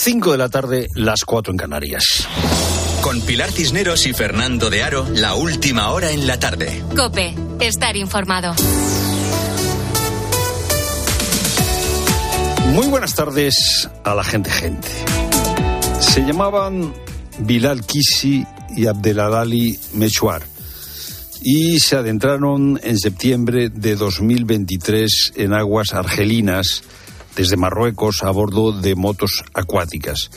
5 de la tarde, las 4 en Canarias. Con Pilar Cisneros y Fernando de Aro, la última hora en la tarde. Cope, estar informado. Muy buenas tardes a la gente gente. Se llamaban Bilal Kisi y Abdeladali Mechuar y se adentraron en septiembre de 2023 en aguas argelinas desde Marruecos a bordo de motos acuáticas.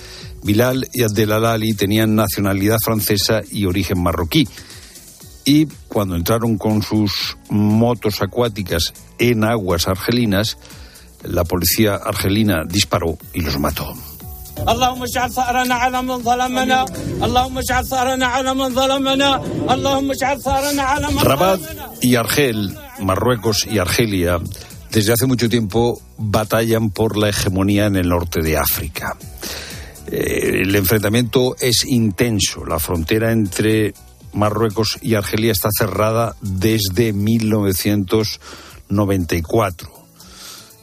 Bilal y Abdelalali tenían nacionalidad francesa y origen marroquí. Y cuando entraron con sus motos acuáticas en aguas argelinas, la policía argelina disparó y los mató. Rabat y Argel, Marruecos y Argelia, desde hace mucho tiempo batallan por la hegemonía en el norte de África. Eh, el enfrentamiento es intenso. La frontera entre Marruecos y Argelia está cerrada desde 1994.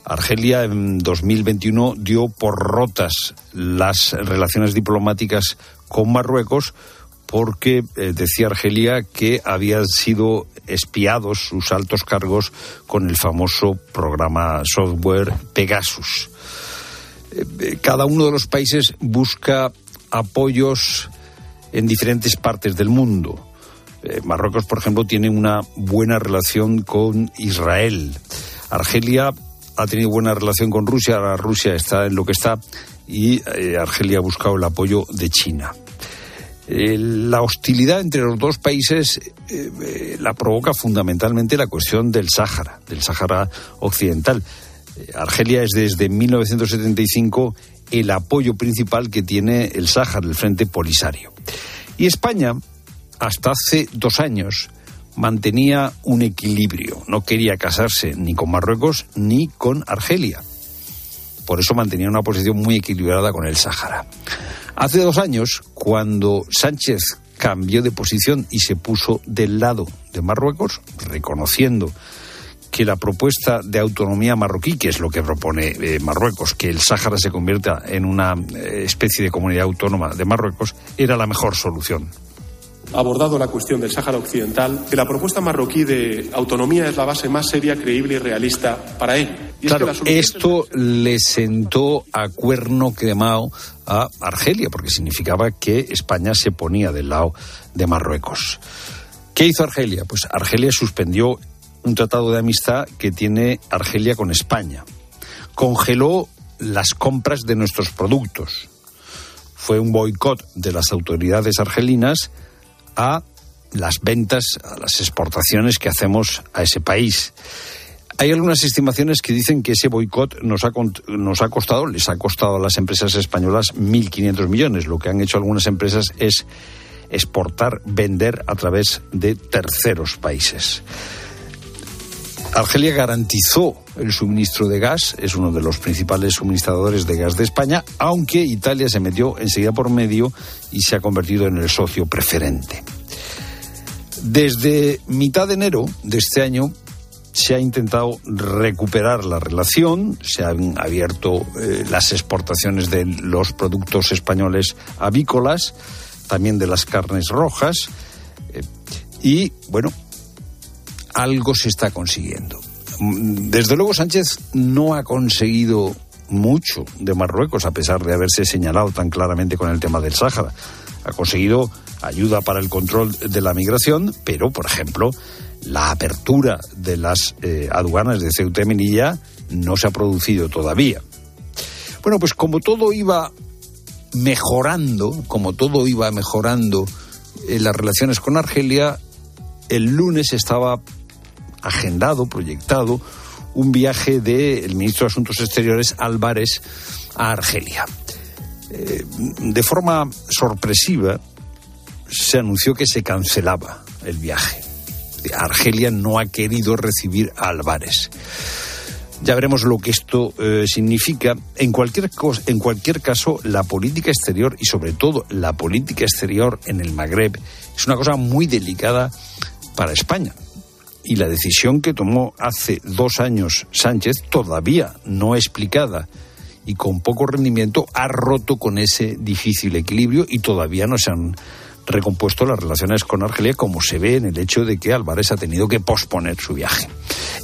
Argelia en 2021 dio por rotas las relaciones diplomáticas con Marruecos porque eh, decía Argelia que habían sido espiados sus altos cargos con el famoso programa software Pegasus. Eh, eh, cada uno de los países busca apoyos en diferentes partes del mundo. Marruecos, por ejemplo, tiene una buena relación con Israel. Argelia ha tenido buena relación con Rusia, ahora Rusia está en lo que está y Argelia ha buscado el apoyo de China. Eh, la hostilidad entre los dos países eh, eh, la provoca fundamentalmente la cuestión del Sáhara, del Sáhara occidental. Argelia es desde 1975 el apoyo principal que tiene el Sáhara, el Frente Polisario. Y España, hasta hace dos años, mantenía un equilibrio. No quería casarse ni con Marruecos ni con Argelia. Por eso mantenía una posición muy equilibrada con el Sáhara. Hace dos años, cuando Sánchez cambió de posición y se puso del lado de Marruecos, reconociendo que la propuesta de autonomía marroquí, que es lo que propone eh, Marruecos, que el Sáhara se convierta en una eh, especie de comunidad autónoma de Marruecos, era la mejor solución abordado la cuestión del Sáhara Occidental, que la propuesta marroquí de autonomía es la base más seria, creíble y realista para él. claro, esto le sentó a cuerno quemado a Argelia, porque significaba que España se ponía del lado de Marruecos. ¿Qué hizo Argelia? Pues Argelia suspendió un tratado de amistad que tiene Argelia con España. Congeló las compras de nuestros productos. Fue un boicot de las autoridades argelinas a las ventas, a las exportaciones que hacemos a ese país. Hay algunas estimaciones que dicen que ese boicot nos ha, nos ha costado, les ha costado a las empresas españolas 1.500 millones. Lo que han hecho algunas empresas es exportar, vender a través de terceros países. Argelia garantizó el suministro de gas, es uno de los principales suministradores de gas de España, aunque Italia se metió enseguida por medio y se ha convertido en el socio preferente. Desde mitad de enero de este año se ha intentado recuperar la relación, se han abierto eh, las exportaciones de los productos españoles avícolas, también de las carnes rojas, eh, y bueno, algo se está consiguiendo. Desde luego Sánchez no ha conseguido mucho de Marruecos, a pesar de haberse señalado tan claramente con el tema del Sáhara. Ha conseguido ayuda para el control de la migración, pero, por ejemplo, la apertura de las eh, aduanas de Ceuta y Melilla no se ha producido todavía. Bueno, pues como todo iba mejorando, como todo iba mejorando en las relaciones con Argelia, el lunes estaba agendado, proyectado, un viaje del ministro de Asuntos Exteriores Álvarez a Argelia. Eh, de forma sorpresiva, se anunció que se cancelaba el viaje. Argelia no ha querido recibir a Álvarez. Ya veremos lo que esto eh, significa. En cualquier, en cualquier caso, la política exterior y sobre todo la política exterior en el Magreb es una cosa muy delicada para España y la decisión que tomó hace dos años Sánchez, todavía no explicada y con poco rendimiento ha roto con ese difícil equilibrio y todavía no se han recompuesto las relaciones con Argelia, como se ve en el hecho de que Álvarez ha tenido que posponer su viaje.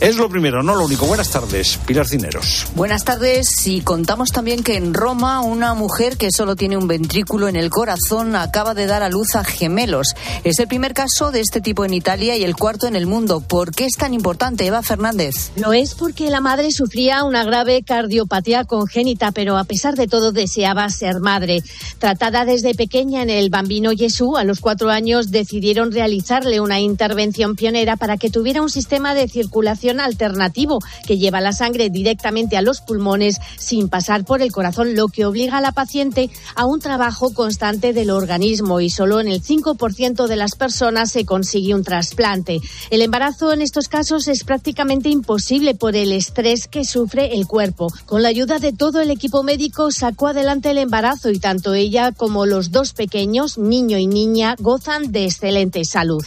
Es lo primero, no lo único. Buenas tardes, Pilar Cineros. Buenas tardes y contamos también que en Roma una mujer que solo tiene un ventrículo en el corazón acaba de dar a luz a gemelos. Es el primer caso de este tipo en Italia y el cuarto en el mundo. ¿Por qué es tan importante, Eva Fernández? Lo es porque la madre sufría una grave cardiopatía congénita, pero a pesar de todo deseaba ser madre. Tratada desde pequeña en el Bambino Jesús, a los cuatro años decidieron realizarle una intervención pionera para que tuviera un sistema de circulación alternativo que lleva la sangre directamente a los pulmones sin pasar por el corazón, lo que obliga a la paciente a un trabajo constante del organismo y solo en el 5% de las personas se consigue un trasplante. El embarazo en estos casos es prácticamente imposible por el estrés que sufre el cuerpo. Con la ayuda de todo el equipo médico sacó adelante el embarazo y tanto ella como los dos pequeños, niño y niña, gozan de excelente salud.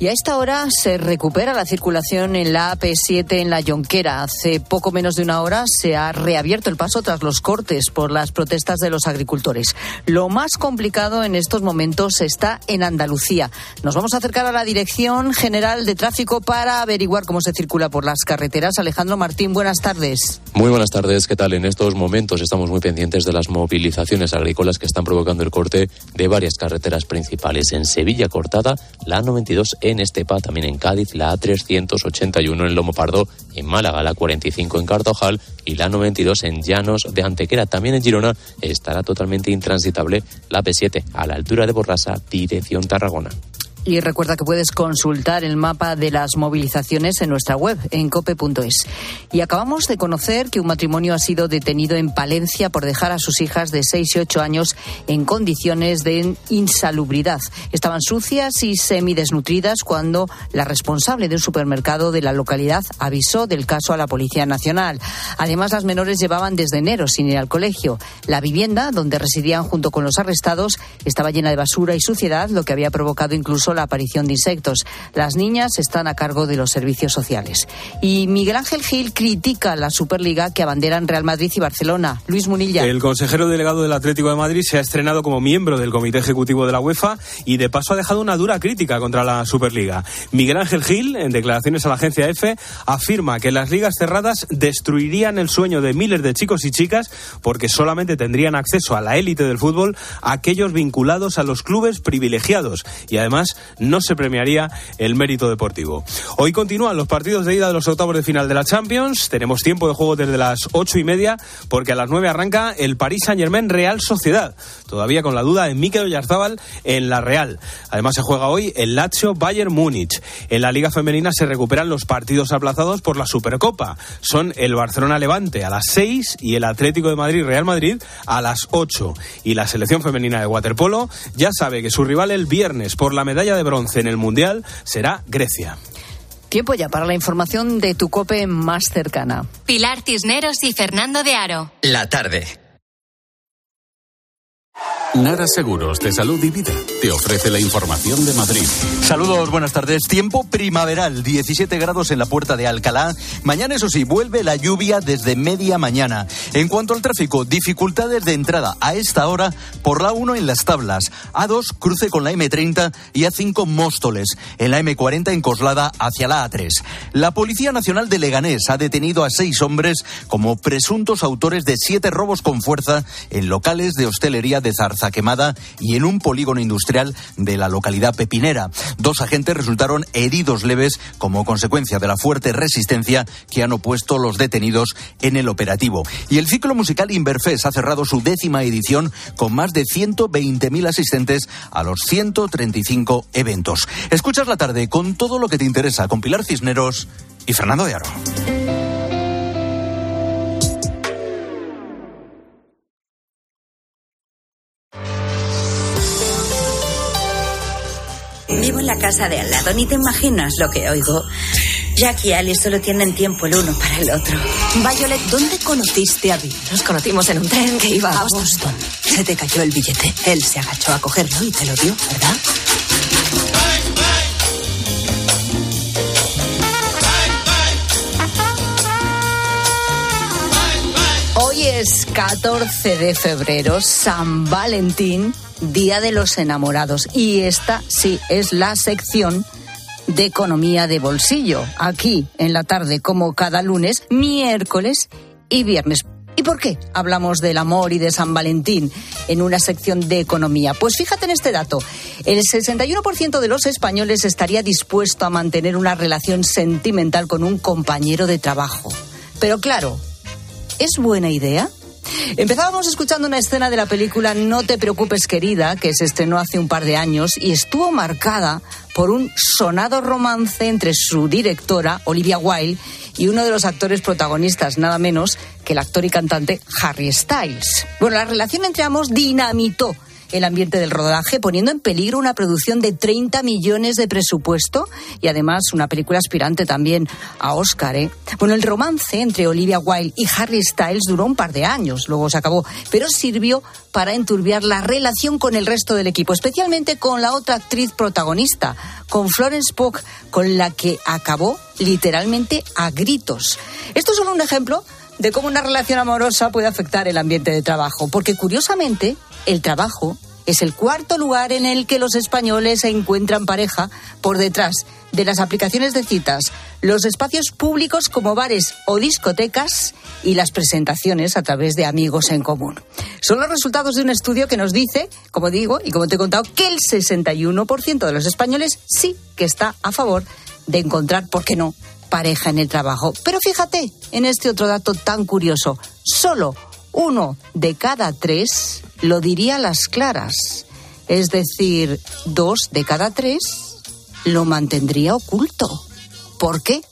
Y a esta hora se recupera la circulación en la AP7 en la Yonquera. Hace poco menos de una hora se ha reabierto el paso tras los cortes por las protestas de los agricultores. Lo más complicado en estos momentos está en Andalucía. Nos vamos a acercar a la Dirección General de Tráfico para averiguar cómo se circula por las carreteras. Alejandro Martín, buenas tardes. Muy buenas tardes. ¿Qué tal? En estos momentos estamos muy pendientes de las movilizaciones agrícolas que están provocando el corte de varias carreteras principales. En Sevilla cortada la 92 en Estepa, también en Cádiz, la A381 en Lomo Pardo, en Málaga, la 45 en Cartojal y la 92 en Llanos de Antequera. También en Girona estará totalmente intransitable la P7 a la altura de Borrasa, dirección Tarragona. Y recuerda que puedes consultar el mapa de las movilizaciones en nuestra web, en cope.es. Y acabamos de conocer que un matrimonio ha sido detenido en Palencia por dejar a sus hijas de 6 y 8 años en condiciones de insalubridad. Estaban sucias y semidesnutridas cuando la responsable de un supermercado de la localidad avisó del caso a la Policía Nacional. Además, las menores llevaban desde enero sin ir al colegio. La vivienda, donde residían junto con los arrestados, estaba llena de basura y suciedad, lo que había provocado incluso la aparición de insectos. Las niñas están a cargo de los servicios sociales. Y Miguel Ángel Gil critica la Superliga que abanderan Real Madrid y Barcelona. Luis Munilla. El consejero delegado del Atlético de Madrid se ha estrenado como miembro del Comité Ejecutivo de la UEFA y de paso ha dejado una dura crítica contra la Superliga. Miguel Ángel Gil, en declaraciones a la agencia EFE, afirma que las ligas cerradas destruirían el sueño de miles de chicos y chicas porque solamente tendrían acceso a la élite del fútbol aquellos vinculados a los clubes privilegiados y además no se premiaría el mérito deportivo. Hoy continúan los partidos de ida de los octavos de final de la Champions. Tenemos tiempo de juego desde las ocho y media porque a las nueve arranca el Paris Saint Germain Real Sociedad. Todavía con la duda de Mikel Oyarzábal en la Real. Además se juega hoy el Lazio Bayern Múnich. En la Liga Femenina se recuperan los partidos aplazados por la Supercopa. Son el Barcelona Levante a las seis y el Atlético de Madrid Real Madrid a las ocho. Y la selección femenina de waterpolo ya sabe que su rival el viernes por la medalla de bronce en el Mundial será Grecia. Tiempo ya para la información de tu cope más cercana. Pilar Cisneros y Fernando de Aro. La tarde. Nara Seguros de Salud y Vida te ofrece la información de Madrid. Saludos, buenas tardes. Tiempo primaveral, 17 grados en la puerta de Alcalá. Mañana, eso sí, vuelve la lluvia desde media mañana. En cuanto al tráfico, dificultades de entrada a esta hora por la 1 en las tablas, A2 cruce con la M30 y A5 Móstoles, en la M40 en Coslada hacia la A3. La Policía Nacional de Leganés ha detenido a seis hombres como presuntos autores de siete robos con fuerza en locales de hostelería de Zarza Quemada y en un polígono industrial de la localidad pepinera. Dos agentes resultaron heridos leves como consecuencia de la fuerte resistencia que han opuesto los detenidos en el operativo. Y el ciclo musical Inverfes ha cerrado su décima edición con más de 120.000 asistentes a los 135 eventos. Escuchas la tarde con todo lo que te interesa con Pilar Cisneros y Fernando de Aro. Casa de al lado, ni te imaginas lo que oigo. Jack y Alice solo tienen tiempo el uno para el otro. Violet, ¿dónde conociste a Bill? Nos conocimos en un tren que iba a Boston. Se te cayó el billete. Él se agachó a cogerlo y te lo dio, ¿verdad? Hoy Miércoles 14 de febrero, San Valentín, Día de los Enamorados. Y esta sí es la sección de economía de bolsillo, aquí en la tarde, como cada lunes, miércoles y viernes. ¿Y por qué hablamos del amor y de San Valentín en una sección de economía? Pues fíjate en este dato. El 61% de los españoles estaría dispuesto a mantener una relación sentimental con un compañero de trabajo. Pero claro, ¿es buena idea? Empezábamos escuchando una escena de la película No te preocupes querida, que se estrenó hace un par de años y estuvo marcada por un sonado romance entre su directora, Olivia Wilde, y uno de los actores protagonistas, nada menos que el actor y cantante Harry Styles. Bueno, la relación entre ambos dinamitó el ambiente del rodaje, poniendo en peligro una producción de 30 millones de presupuesto y además una película aspirante también a Oscar. ¿eh? Bueno, el romance entre Olivia Wilde y Harry Styles duró un par de años, luego se acabó, pero sirvió para enturbiar la relación con el resto del equipo, especialmente con la otra actriz protagonista, con Florence Pugh, con la que acabó literalmente a gritos. Esto es solo un ejemplo de cómo una relación amorosa puede afectar el ambiente de trabajo, porque curiosamente el trabajo es el cuarto lugar en el que los españoles se encuentran pareja por detrás de las aplicaciones de citas, los espacios públicos como bares o discotecas y las presentaciones a través de amigos en común. Son los resultados de un estudio que nos dice, como digo y como te he contado, que el 61% de los españoles sí que está a favor de encontrar, ¿por qué no?, pareja en el trabajo. Pero fíjate en este otro dato tan curioso. Solo uno de cada tres lo diría a las claras. Es decir, dos de cada tres lo mantendría oculto. ¿Por qué?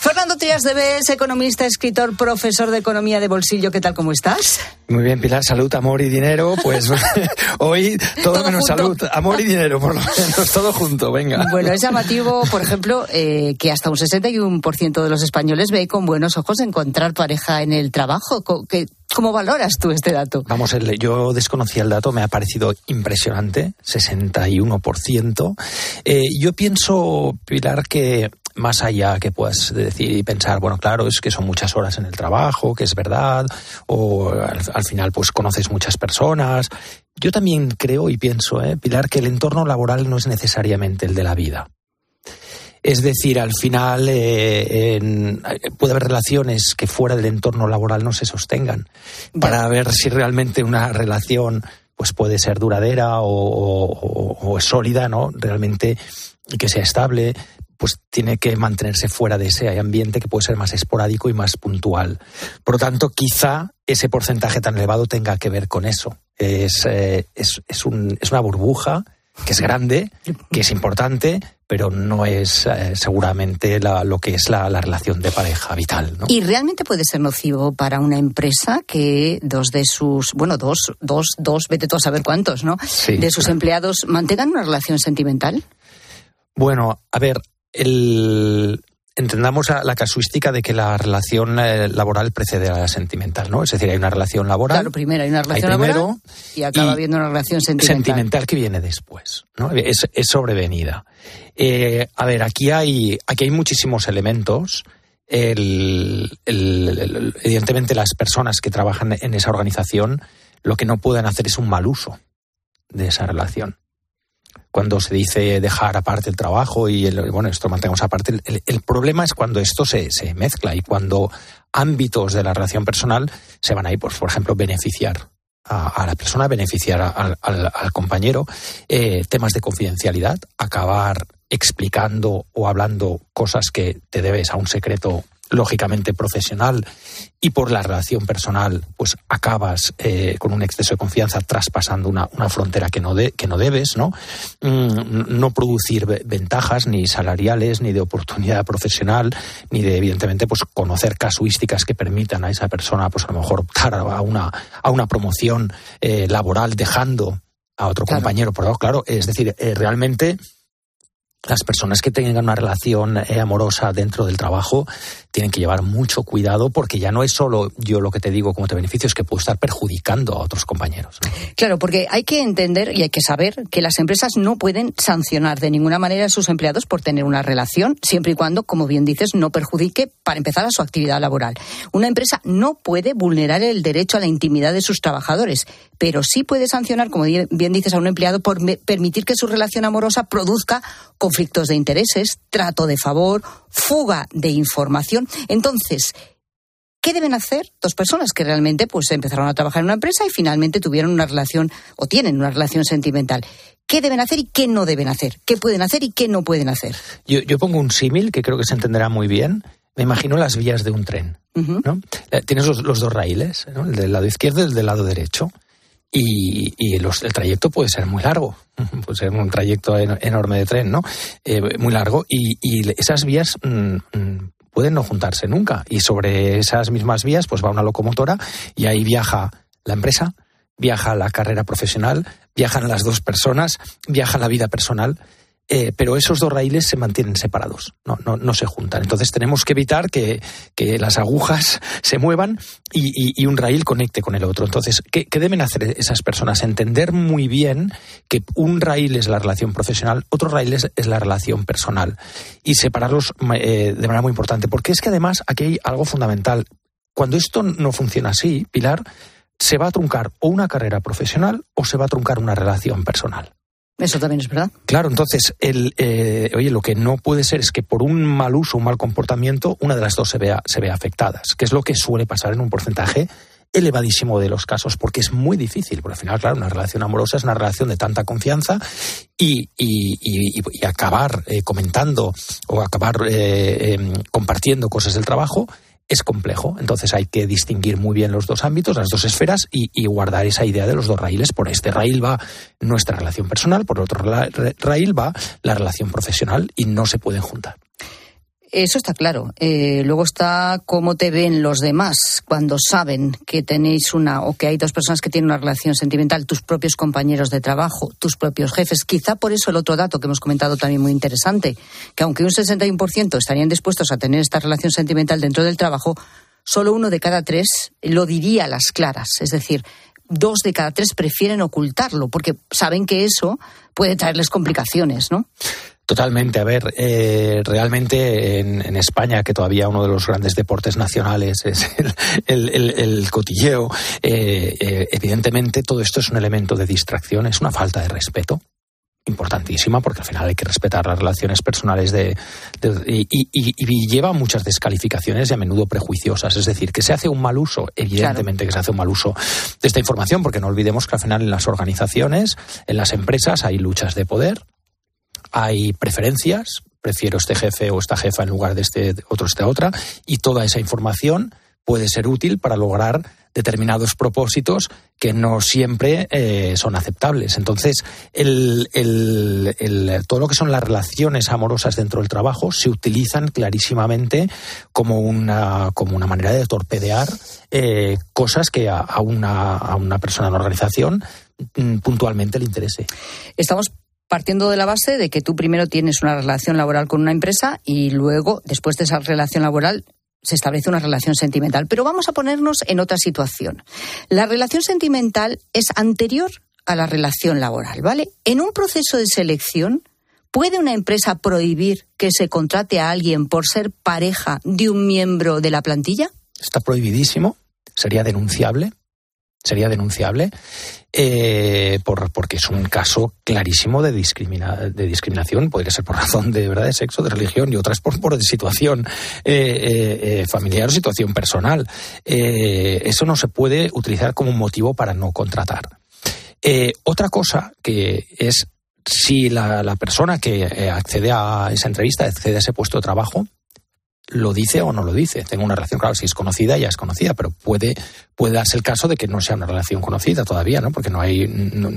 Fernando Trias de Bes, economista, escritor, profesor de economía de bolsillo. ¿Qué tal? ¿Cómo estás? Muy bien, Pilar. Salud, amor y dinero. Pues hoy todo, menos salud, amor y dinero, por lo menos, todo junto. Venga. Bueno, es llamativo, por ejemplo, eh, que hasta un 61% de los españoles ve con buenos ojos encontrar pareja en el trabajo. ¿Cómo valoras tú este dato? Vamos, yo desconocía el dato, me ha parecido impresionante, 61%. Eh, yo pienso, Pilar, que más allá que puedas decir y pensar, bueno, claro, es que son muchas horas en el trabajo, que es verdad, o al, final pues conoces muchas personas. Yo también creo y pienso, ¿eh, Pilar, que el entorno laboral no es necesariamente el de la vida. Es decir, al final eh, puede haber relaciones que fuera del entorno laboral no se sostengan. Para ver si realmente una relación pues puede ser duradera o, es sólida, ¿no? Realmente que sea estable, pues tiene que mantenerse fuera de ese ambiente que puede ser más esporádico y más puntual. Por lo tanto, quizá ese porcentaje tan elevado tenga que ver con eso. Es, eh, es, es, un, es una burbuja que es grande, que es importante, pero no es eh, seguramente lo que es la, relación de pareja vital. ¿no? ¿Y realmente puede ser nocivo para una empresa que dos de sus, bueno, dos, dos, dos, vete tú a saber cuántos, ¿no? de sus empleados mantengan una relación sentimental? Bueno, a ver, el, entendamos la casuística de que la relación eh, laboral precede a la sentimental, ¿no? Es decir, hay una relación laboral. Claro, primero hay una relación laboral y acaba habiendo una relación sentimental. Sentimental que viene después, ¿no? Es, sobrevenida. Eh, a ver, aquí hay, aquí hay muchísimos elementos. evidentemente, las personas que trabajan en esa organización lo que no pueden hacer es un mal uso de esa relación cuando se dice dejar aparte el trabajo y el, bueno, esto mantengamos aparte. El, problema es cuando esto se, se, mezcla y cuando ámbitos de la relación personal se van ahí, pues, por ejemplo, beneficiar a, la persona, beneficiar al, al, compañero, eh, temas de confidencialidad, acabar explicando o hablando cosas que te debes a un secreto lógicamente profesional y por la relación personal, pues acabas eh, con un exceso de confianza traspasando una, una frontera que no, de, que no debes, ¿no? Mm, no producir ventajas ni salariales, ni de oportunidad profesional, ni de, evidentemente, pues conocer casuísticas que permitan a esa persona, pues a lo mejor optar a una, a una promoción eh, laboral dejando a otro compañero. Por claro, es decir, eh, realmente las personas que tengan una relación eh, amorosa dentro del trabajo tienen que llevar mucho cuidado porque ya no es solo yo lo que te digo como te beneficio, es que puedo estar perjudicando a otros compañeros. Claro, porque hay que entender y hay que saber que las empresas no pueden sancionar de ninguna manera a sus empleados por tener una relación, siempre y cuando, como bien dices, no perjudique, para empezar, a su actividad laboral. Una empresa no puede vulnerar el derecho a la intimidad de sus trabajadores, pero sí puede sancionar, como bien dices, a un empleado por permitir que su relación amorosa produzca conflictos de intereses, trato de favor, fuga de información. Entonces, ¿Qué deben hacer dos personas que realmente pues empezaron a trabajar en una empresa y finalmente tuvieron una relación o tienen una relación sentimental? ¿Qué deben hacer y qué no deben hacer? ¿Qué pueden hacer y qué no pueden hacer? Yo, pongo un símil que creo que se entenderá muy bien. Me imagino las vías de un tren. ¿no? Eh, tienes los, dos raíles, el del lado izquierdo y el del lado derecho y, el trayecto puede ser muy largo, puede ser un trayecto enorme de tren, ¿no? Eh, muy largo y, esas vías mm, mm, pueden no juntarse nunca y sobre esas mismas vías pues va una locomotora y ahí viaja la empresa, viaja la carrera profesional, viajan las dos personas, viaja la vida personal eh, pero esos dos raíles se mantienen separados, no, no, se juntan. Entonces tenemos que evitar que, las agujas se muevan y, un raíl conecte con el otro. Entonces, ¿qué, ¿qué, deben hacer esas personas? Entender muy bien que un raíl es la relación profesional, otro raíl es, la relación personal y separarlos eh, de manera muy importante, porque es que además aquí hay algo fundamental. Cuando esto no funciona así, Pilar, se va a truncar o una carrera profesional o se va a truncar una relación personal. Eso también es verdad. Claro, entonces, el, eh, oye, lo que no puede ser es que por un mal uso, un mal comportamiento, una de las dos se vea, se vea afectadas, que es lo que suele pasar en un porcentaje elevadísimo de los casos, porque es muy difícil, porque al final, claro, una relación amorosa es una relación de tanta confianza y, y, acabar eh, comentando o acabar eh, em, compartiendo cosas del trabajo es complejo. Entonces hay que distinguir muy bien los dos ámbitos, las dos esferas y, guardar esa idea de los dos raíles. Por este raíl va nuestra relación personal, por otro raíl va la relación profesional y no se pueden juntar. Eso está claro. Eh, luego está cómo te ven los demás cuando saben que tenéis una o que hay dos personas que tienen una relación sentimental, tus propios compañeros de trabajo, tus propios jefes. Quizá por eso el otro dato que hemos comentado también muy interesante, que aunque un 61% estarían dispuestos a tener esta relación sentimental dentro del trabajo, solo uno de cada tres lo diría a las claras. Es decir, dos de cada tres prefieren ocultarlo porque saben que eso puede traerles complicaciones, ¿no? Totalmente. A ver, eh, realmente en, España, que todavía uno de los grandes deportes nacionales es el, cotilleo, eh, eh, evidentemente todo esto es un elemento de distracción, es una falta de respeto importantísima porque al final hay que respetar las relaciones personales de, y, lleva muchas descalificaciones y a menudo prejuiciosas es decir que se hace un mal uso evidentemente que se hace un mal uso de esta información porque no olvidemos que al final en las organizaciones en las empresas hay luchas de poder hay preferencias, prefiero este jefe o esta jefa en lugar de este otro, esta otra, y toda esa información puede ser útil para lograr determinados propósitos que no siempre eh, son aceptables. Entonces, el, todo lo que son las relaciones amorosas dentro del trabajo se utilizan clarísimamente como una, como una manera de torpedear eh, cosas que a, una, a una persona en la organización mm, puntualmente le interese. Estamos partiendo de la base de que tú primero tienes una relación laboral con una empresa y luego, después de esa relación laboral, se establece una relación sentimental. Pero vamos a ponernos en otra situación. La relación sentimental es anterior a la relación laboral, ¿vale? En un proceso de selección, ¿puede una empresa prohibir que se contrate a alguien por ser pareja de un miembro de la plantilla? Está prohibidísimo, sería denunciable sería denunciable eh, por, porque es un caso clarísimo de, discriminación. Podría ser por razón de verdad de sexo, de religión y otras por, situación eh, eh, familiar o situación personal. eso no se puede utilizar como motivo para no contratar. otra cosa que es si la persona que accede a esa entrevista, accede a ese puesto de trabajo, lo dice o no lo dice. Tengo una relación, claro, si es conocida, ya es conocida, pero puede, puede darse el caso de que no sea una relación conocida todavía, ¿no? Porque no hay,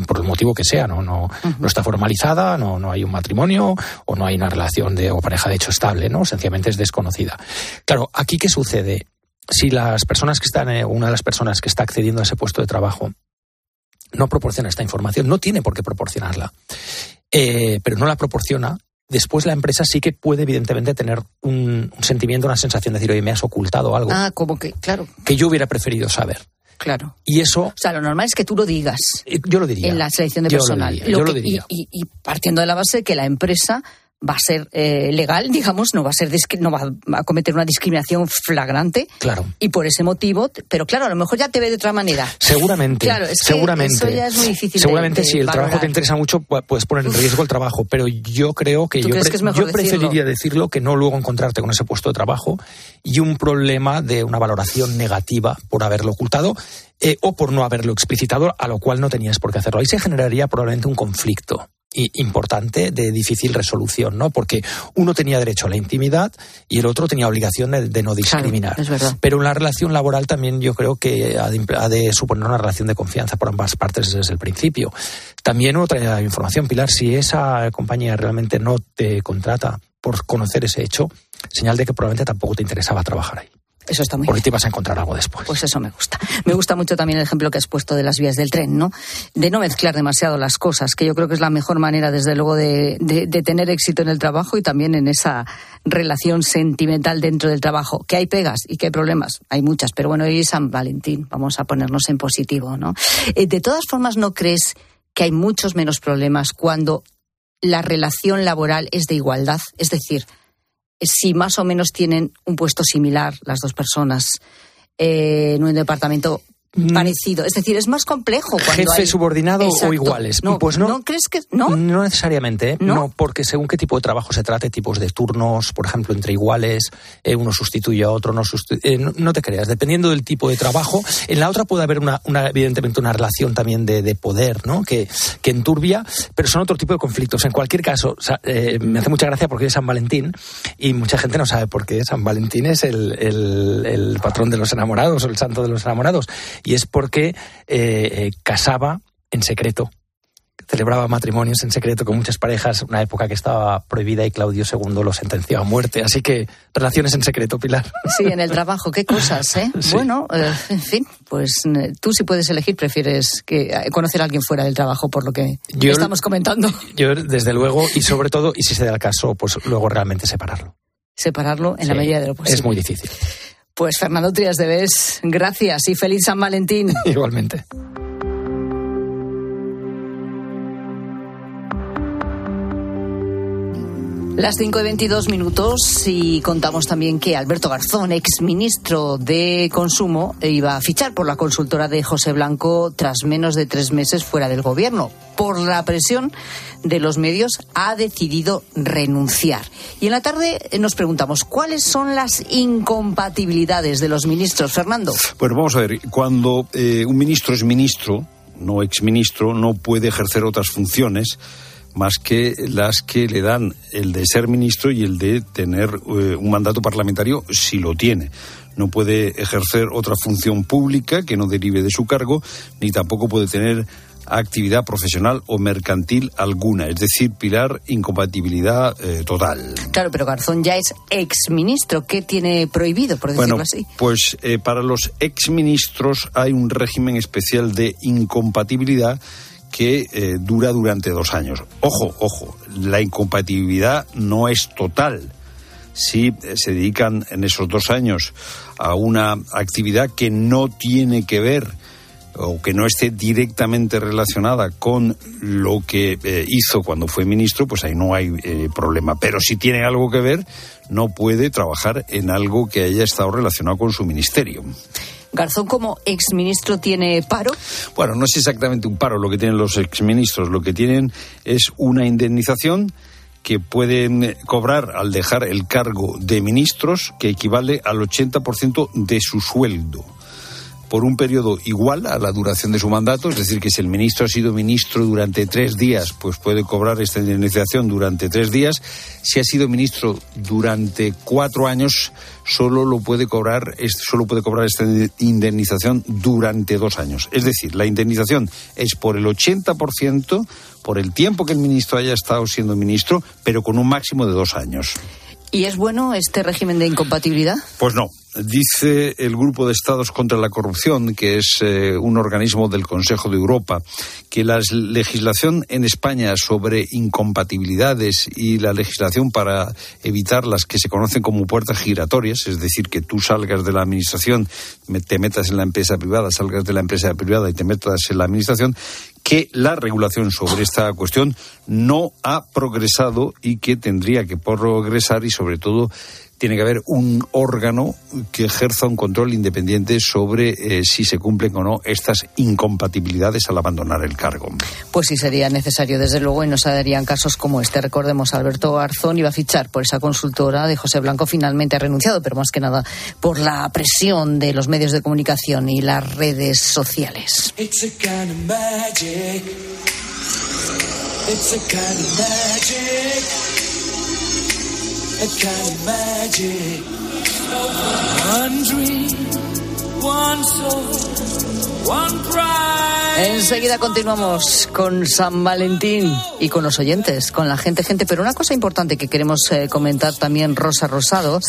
por el motivo que sea, ¿no? No, no está formalizada, no, no hay un matrimonio, o no hay una relación de, o pareja de hecho estable, ¿no? Sencillamente es desconocida. Claro, aquí qué sucede? Si las personas que están, eh, una de las personas que está accediendo a ese puesto de trabajo no proporciona esta información, no tiene por qué proporcionarla, eh, pero no la proporciona, después la empresa sí que puede evidentemente tener un, un sentimiento, una sensación de decir, oye, me has ocultado algo Ah, como que, claro, que yo hubiera preferido saber. claro. Y eso, O sea, lo normal es que tú lo digas eh, yo lo diría. en la selección de Yo lo personal. diría, yo lo diría. Y, y- y partiendo de la base que la empresa va a ser eh, legal, digamos, no va a ser no va a cometer una discriminación flagrante Claro. y por ese motivo, pero claro, a lo mejor ya te ve de otra manera. Seguramente, Claro, es que seguramente. eso ya es muy difícil Seguramente de si el trabajo te interesa mucho, pu- puedes poner en riesgo el trabajo, pero yo creo que ¿Tú yo, que yo preferiría decirlo? decirlo que no luego encontrarte con ese puesto de trabajo y un problema de una valoración negativa por haberlo ocultado eh, o por no haberlo explicitado, a lo cual no tenías por qué hacerlo. Ahí se generaría probablemente un conflicto importante de difícil resolución, ¿no? Porque uno tenía derecho a la intimidad y el otro tenía obligación de, de no discriminar. es verdad. Pero en la relación laboral también yo creo que ha de, ha de suponer una relación de confianza por ambas partes desde el principio. También otra información, Pilar, si esa compañía realmente no te contrata por conocer ese hecho, señal de que probablemente tampoco te interesaba trabajar ahí. Eso está muy Porque te ibas a encontrar algo después. Pues eso me gusta. Me gusta mucho también el ejemplo que has puesto de las vías del tren, ¿no? De no mezclar demasiado las cosas, que yo creo que es la mejor manera, desde luego, de, de- de tener éxito en el trabajo y también en esa relación sentimental dentro del trabajo. Que hay pegas y que hay problemas, hay muchas, pero bueno, hoy es San Valentín, vamos a ponernos en positivo, ¿no? Eh, de todas formas, ¿no crees que hay muchos menos problemas cuando la relación laboral es de igualdad? Es decir, si más o menos tienen un puesto similar las dos personas eh, en un departamento parecido. Es decir, es más complejo cuando Mm. Jefe hay- subordinado Exacto. o iguales. No, pues no. ¿no crees que no? No necesariamente, ¿eh? ¿No? porque según qué tipo de trabajo se trate, tipos de turnos, por ejemplo, entre iguales, eh, uno sustituye a otro, no, sustitu- eh, no, no te creas, dependiendo del tipo de trabajo. En la otra puede haber, una, una, evidentemente, una relación también de, de poder, ¿no? Que, que enturbia, pero son otro tipo de conflictos. En cualquier caso, me hace mucha gracia porque es San Valentín y mucha gente no sabe por qué San Valentín es el, el- el patrón de los enamorados o el santo de los enamorados. Y es porque eh, eh, casaba en secreto celebraba matrimonios en secreto con muchas parejas, una época que estaba prohibida y Claudio II lo sentenció a muerte. Así que relaciones en secreto, Pilar. Sí, en el trabajo, qué cosas, ¿eh? Sí. Bueno, eh, en fin, pues eh, tú si puedes elegir prefieres que conocer a alguien fuera del trabajo, por lo que Yo- estamos comentando. Yo, desde luego, y sobre todo, y si se da el caso, pues luego realmente separarlo. Separarlo en la medida de lo posible. Es muy difícil. Pues Fernando Trias de Bes, gracias y feliz San Valentín. Igualmente. Las 5 y 22 minutos y contamos también que Alberto Garzón, exministro de Consumo, iba a fichar por la consultora de José Blanco tras menos de tres meses fuera del gobierno. Por la presión de los medios ha decidido renunciar. Y en la tarde eh, nos preguntamos cuáles son las incompatibilidades de los ministros. Fernando. Bueno, vamos a ver, cuando eh, un ministro es ministro, no exministro, no puede ejercer otras funciones más que las que le dan el de ser ministro y el de tener eh, un mandato parlamentario si lo tiene. No puede ejercer otra función pública que no derive de su cargo, ni tampoco puede tener actividad profesional o mercantil alguna. Es decir, Pilar, incompatibilidad eh, total. Claro, pero Garzón ya es exministro. ¿Qué tiene prohibido, por decirlo Bueno, así? pues eh, para los exministros hay un régimen especial de incompatibilidad que eh, dura durante dos años. Ojo, ojo, la incompatibilidad no es total. Si eh, se dedican en esos dos años a una actividad que no tiene que ver o que no esté directamente relacionada con lo que eh, hizo cuando fue ministro, pues ahí no hay problema. Pero si tiene algo que ver, no puede trabajar en algo que haya estado relacionado con su ministerio. Garzón como exministro tiene paro. Bueno, no es exactamente un paro lo que tienen los exministros, lo que tienen es una indemnización que pueden cobrar al dejar el cargo de ministros que equivale al 80% de su sueldo por un periodo igual a la duración de su mandato, es decir, que si el ministro ha sido ministro durante tres días, pues puede cobrar esta indemnización durante tres días. Si ha sido ministro durante cuatro años, solo lo puede cobrar, solo puede cobrar esta indemnización durante dos años. Es decir, la indemnización es por el 80% por el tiempo que el ministro haya estado siendo ministro, pero con un máximo de dos años. ¿Y es bueno este régimen de incompatibilidad? Pues no. Dice el Grupo de Estados contra la Corrupción, que es eh, un organismo del Consejo de Europa, que la legislación en España sobre incompatibilidades y la legislación para evitar las que se conocen como puertas giratorias, es decir, que tú salgas de la administración, te metas en la empresa privada, salgas de la empresa privada y te metas en la administración, que la regulación sobre esta cuestión no ha progresado y que tendría que progresar y sobre todo tiene que haber un órgano que ejerza un control independiente sobre eh, si se cumplen o no estas incompatibilidades al abandonar el cargo. Pues sí sería necesario, desde luego, y no se darían casos como este. Recordemos, Alberto Arzón iba a fichar por esa consultora de José Blanco, finalmente ha renunciado, pero más que nada por la presión de los medios de comunicación y las redes sociales. a kind of magic. One dream, one soul, one pride. Enseguida continuamos con San Valentín y con los oyentes, con la gente, gente. Pero una cosa importante que queremos eh, comentar también, Rosa Rosado,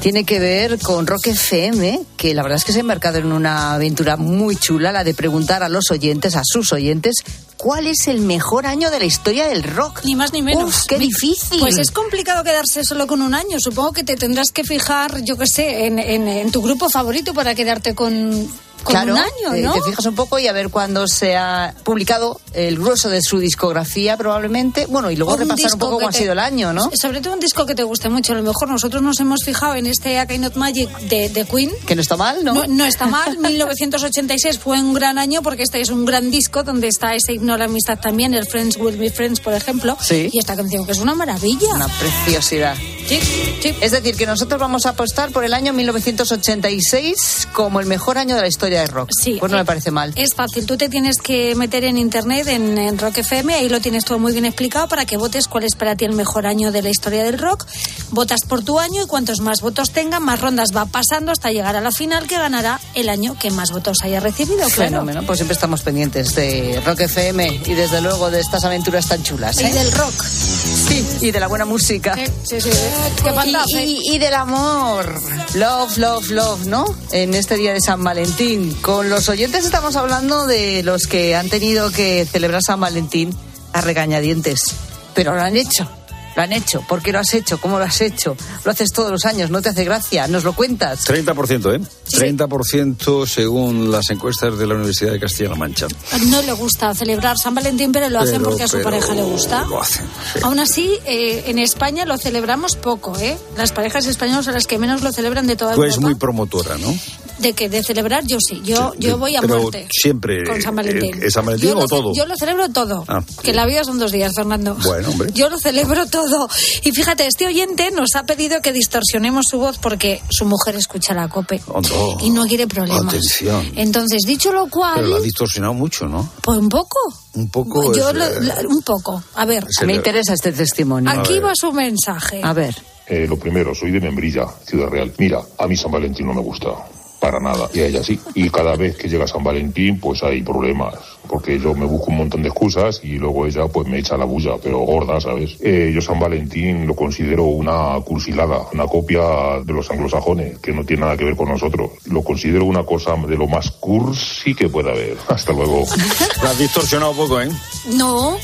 tiene que ver con Rock FM, que la verdad es que se ha embarcado en una aventura muy chula, la de preguntar a los oyentes, a sus oyentes, ¿Cuál es el mejor año de la historia del rock? Ni más ni menos. Uf, qué difícil. Pues es complicado quedarse solo con un año. Supongo que te tendrás que fijar, yo qué sé, en, en tu grupo favorito para quedarte con claro, un año, ¿no? te fijas un poco y a ver cuándo se ha publicado el grueso de su discografía probablemente. Bueno, y luego repasar un poco cómo ha sido el año, ¿no? Sobre todo un disco que te guste mucho. A lo mejor nosotros nos hemos fijado en este A Kind of Magic de, Queen. Que no está mal, ¿no? No, está mal. 1986 fue un gran año porque este es un gran disco donde está ese himno a la amistad también, el Friends Will Be Friends, por ejemplo. Sí. Y esta canción que es una maravilla. Una preciosidad. Sí, sí. Es decir, que nosotros vamos a apostar por el año 1986 como el mejor año de la historia de rock. Sí. Pues no me parece mal. Es fácil. Tú te tienes que meter en internet, en, Rock FM, ahí lo tienes todo muy bien explicado para que votes cuál es para ti el mejor año de la historia del rock. Votas por tu año y cuantos más votos tenga, más rondas va pasando hasta llegar a la final que ganará el año que más votos haya recibido. Claro. Fenómeno. Pues siempre estamos pendientes de Rock FM y desde luego de estas aventuras tan chulas. Y ¿eh? del rock. Y de la buena música. Sí, sí, Qué y, y, del amor. Love, love, love, ¿no? En este día de San Valentín. Con los oyentes estamos hablando de los que han tenido que celebrar San Valentín a regañadientes. Pero lo han hecho. Lo han hecho. ¿Por qué lo has hecho? ¿Cómo lo has hecho? Lo haces todos los años, no te hace gracia. ¿Nos lo cuentas? 30%, ¿eh? 30% según las encuestas de la Universidad de Castilla-La Mancha. No le gusta celebrar San Valentín, pero lo hacen porque a su pareja le gusta. Lo hacen. Aún así, eh, en España lo celebramos poco, ¿eh? Las parejas españolas son las que menos lo celebran de todas Pues es muy promotora, ¿no? De que de celebrar, yo sí. Yo, yo voy a pero muerte. Siempre. Con San Valentín. ¿Es San Valentín o todo? Yo lo celebro todo. Ah, que la vida son dos días, Fernando. Bueno, hombre. Yo lo celebro todo. Y fíjate, este oyente nos ha pedido que distorsionemos su voz porque su mujer escucha la cope. Oh, no. Y no quiere problemas. Atención. Entonces, dicho lo cual. Pero lo ha distorsionado mucho, ¿no? Pues un poco. Un poco. Yo es, lo- la- un poco. A ver. Me interesa este testimonio. Aquí va su mensaje. A ver. Eh, lo primero, soy de Membrilla, Ciudad Real. Mira, a mí San Valentín no me gusta. Para nada. Y a ella sí. Y cada vez que llega San Valentín, pues hay problemas. Porque yo me busco un montón de excusas y luego ella pues me echa la bulla, pero gorda, ¿sabes? Eh, yo San Valentín lo considero una cursilada, una copia de los anglosajones, que no tiene nada que ver con nosotros. Lo considero una cosa de lo más cursi que pueda haber. Hasta luego. Lo has distorsionado un poco, ¿eh? No,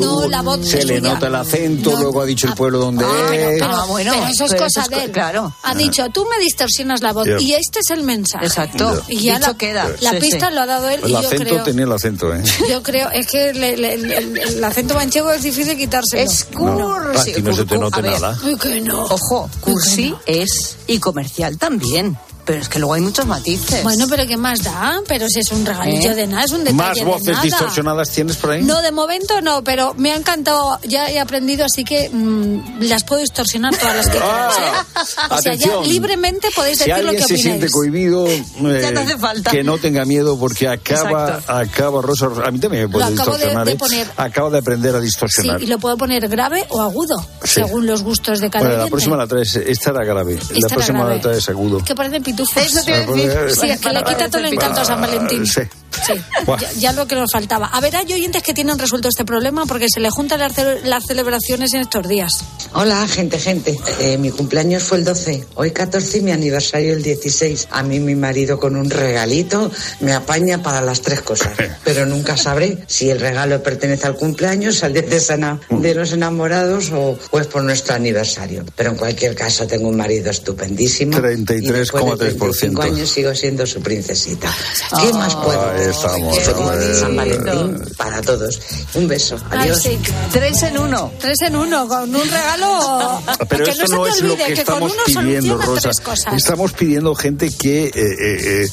no, la voz Se le nota el acento, luego ha dicho el pueblo donde Ah, pero, es. pero- Ah, bueno, pero eso es pero cosa eso es de él. claro. Ha dicho, tú me distorsionas la voz. Y este es el mensaje. Exacto. Y ya Dicho la, queda. la Sí, pista sí. lo ha dado él. El y yo acento creo, tenía el acento, ¿eh? yo creo, es que le- le- el, acento manchego es difícil quitárselo. Es No, cursi. aquí no se te nada. Uy, que no. Ojo, cursi es y comercial también. Pero es que luego hay muchos matices. Bueno, pero ¿qué más da? Pero si es un regalillo ¿Eh? de nada, es un detalle ¿Más de voces nada. distorsionadas tienes por ahí? No, de momento no, pero me ha encantado, ya he aprendido, así que mm, las puedo distorsionar todas las que quieras, ¿eh? O sea, ya libremente podéis Si decir lo alguien que se siente opináis. cohibido, eh, Ya no hace falta. que no tenga miedo porque acaba, Exacto. acaba Rosa, a mí también me puede acabo de- distorsionar. de ¿eh? poner. Acabo de aprender a Sí, distorsionar. y lo puedo poner grave o agudo, Sí. según los gustos de cada Bueno, la próxima la traes, esta era grave, la era próxima grave. la traes agudo. Que parecen pitufos. Eso te iba a decir. Sí, es que le quita todo el encanto a San Valentín. Sí. Sí, ya, ya, lo que nos faltaba. A ver, hay oyentes que tienen resuelto este problema porque se le juntan las, ce las celebraciones en estos días. Hola, gente, gente. Eh, mi cumpleaños fue el 12, hoy 14 y mi aniversario el 16. A mí mi marido con un regalito me apaña para las tres cosas. Pero nunca sabré si el regalo pertenece al cumpleaños, al día de, sana, de los enamorados o, o, es por nuestro aniversario. Pero en cualquier caso tengo un marido estupendísimo. 33,3%. años sigo siendo su princesita. ¿Qué más puedo Ahí estamos. San Valentín para todos. Un beso. Adiós. Ay, sí. Tres en uno. Tres en uno, con un regalo. Pero que eso no, es lo que que estamos pidiendo, Rosa. Estamos pidiendo gente que, eh, eh, eh,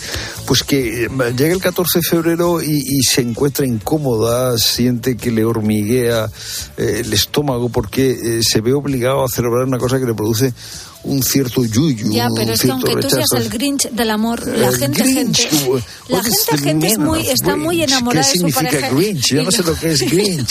pues que llegue el 14 de febrero y, y, se encuentra incómoda, siente que le hormiguea eh, el estómago porque eh, se ve obligado a celebrar una cosa que le produce un cierto yuyu. Ya, pero es que un cierto aunque tú seas rechazo. el Grinch del amor, la El gente, Grinch, gente, la gente, the gente es muy, está muy Grinch? enamorada ¿Qué de su significa pareja. Grinch? Yo Y no sé lo que es Grinch.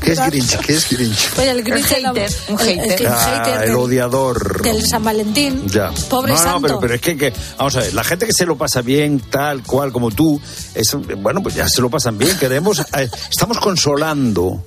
¿Qué es Grinch? ¿Qué es Grinch? Pues el Grinch del amor- un el- el hater. que- Ah, hater el del- odiador. del San Valentín. Ya. Pobre no, no, santo. pero, pero es que, que- vamos a ver, la gente que se lo pasa bien, tal cual como tú, es, bueno, pues ya se lo pasan bien. Queremos, eh, estamos consolando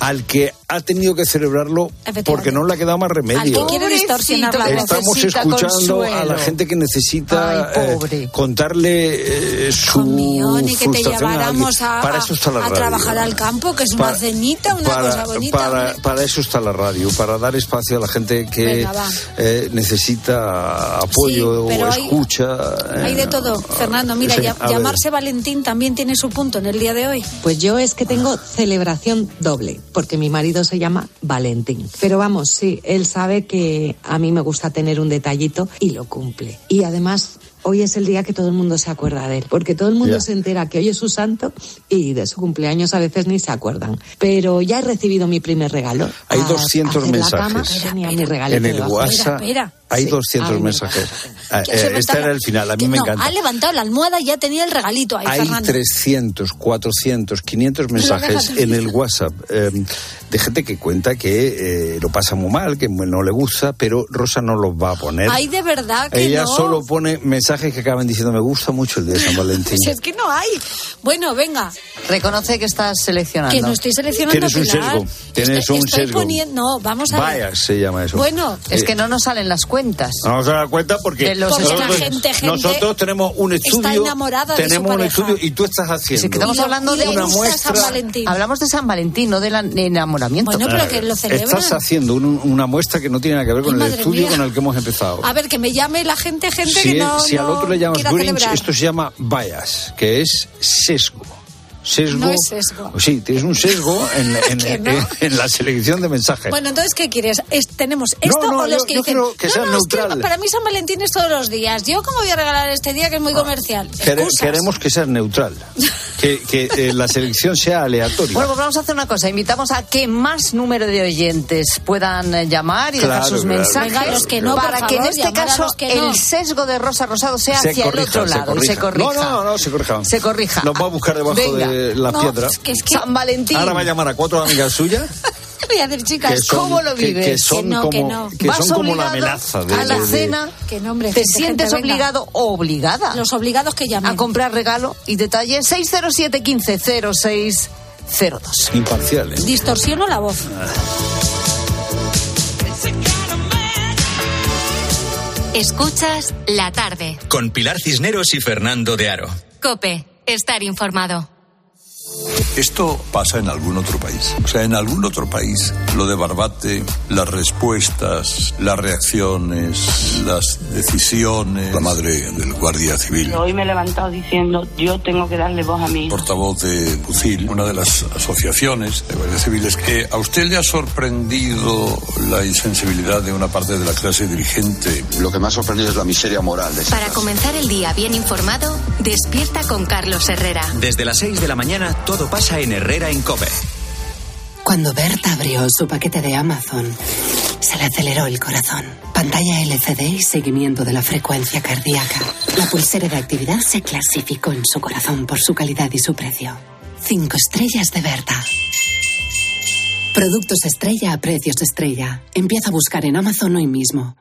al que ha tenido que celebrarlo porque no le ha quedado más Al remedio. que quiere distorsionar la voz. Estamos escuchando a la gente que necesita Ay, eh, contarle eh, su Mío, ni que te frustración a lleváramos alguien. a, para eso está la a radio. trabajar al campo, que es una Para- cenita, una para, cosa bonita. para, eso está la radio, para dar espacio a la gente que Venga, eh, necesita apoyo Sí, o hay- escucha. eh. Hay de todo, Fernando. Mira, Sí, ya- a ver. llamarse Valentín también tiene su punto en el día de hoy. Pues yo es que tengo celebración doble, porque mi marido se llama Valentín. Pero vamos, sí, él sabe que a mí me gusta tener un detallito y lo cumple. Y además, hoy es el día que todo el mundo se acuerda de él, porque todo el mundo se entera que hoy es su santo y de su cumpleaños a veces ni se acuerdan. Pero ya he recibido mi primer regalo. Hay A- 200 hacer la cama, mensajes. mi regalito En el. WhatsApp Espera, hay Sí. 200 Ay, me mensajes. Ah, eh, este está- era el final, a mí que me no, encanta. ha levantado la almohada y ya tenía el regalito ahí, Hay Fernando. 300, 400, 500 mensajes en el WhatsApp eh, de gente que cuenta que eh, lo pasa muy mal, que no le gusta, pero Rosa no los va a poner. Ay, de verdad que Ella no. solo pone mensajes que acaban diciendo me gusta mucho el de San Valentín. Pues es que no hay. Bueno, venga, Reconoce que estás seleccionando. que no estoy seleccionando Tienes un Pilar. sesgo, tienes Estoy- un estoy sesgo. poniendo- no, vamos a ver. Vaya, se llama eso. Bueno, Es Eh, que no nos salen las cuentas. Vamos a dar cuenta porque, De los Porque la nosotros, gente- gente nosotros tenemos un está estudio, enamorada de su tenemos un estudio y tú estás haciendo que estamos hablando de una muestra- San Valentín. Hablamos de San Valentín, no del enamoramiento. Bueno, pero que lo celebran. Estás haciendo un- una muestra que no tiene nada que ver con Ay, el estudio mía. con el que hemos empezado. A ver, que me llame la gente, gente si, que no, si al no otro le llamas Grinch, celebrar. esto se llama bias, que es sesgo. Sesgo. No es sesgo. Sí, tienes un sesgo en, en- Que no. en- en la selección de mensajes. Bueno, entonces, ¿qué quieres? Es- ¿Tenemos esto no, o los yo- que yo dicen... que sea no, es que neutral". para mí San Valentín es todos los días. ¿Yo cómo voy a regalar este día que es muy comercial? Quere- queremos que sea neutral, que, que, eh, la selección sea aleatoria. Bueno, pues vamos a hacer una cosa. Invitamos a que más número de oyentes puedan eh, llamar y dejar Claro, sus claro. mensajes. Venga, los que no, por para que en este caso los que no. el sesgo de Rosa Rosado sea Se hacia corrija, el otro se lado y se corrija. No, no, no, se corrija. Se corrija. Los va a buscar debajo Venga. de la No, piedra. es que es que... San Valentín. Ahora va a llamar a cuatro amigas suyas Voy a decir, chicas, que son, ¿cómo lo vives? que son Que no, que como, no. que Vas son como la obligado amenaza de, a la de- de- cena. Que no, hombre, ¿Te gente, sientes gente, obligado o obligada Los obligados que llamen. a comprar regalo y detalle 607 15 0602? imparcial. ¿eh? Distorsiono la voz. Escuchas la tarde. Con Pilar Cisneros y Fernando de Aro. Cope, estar informado. Esto pasa en algún otro país. O sea, en algún otro país lo de Barbate, las respuestas, las reacciones, las decisiones. La madre del guardia civil. Hoy me he levantado diciendo, yo tengo que darle voz a mí. portavoz de UCIL, una de las asociaciones de guardias civiles, que a usted le ha sorprendido la insensibilidad de una parte de la clase dirigente. Lo que me ha sorprendido es la miseria moral de esa Para clase. comenzar el día bien informado, despierta con Carlos Herrera. Desde las 6 de la mañana todo pasa en Herrera en Cope. Cuando Berta abrió su paquete de Amazon, se le aceleró el corazón. Pantalla LCD y seguimiento de la frecuencia cardíaca. La pulsera de actividad se clasificó en su corazón por su calidad y su precio. Cinco estrellas de Berta. Productos estrella a precios estrella. Empieza a buscar en Amazon hoy mismo.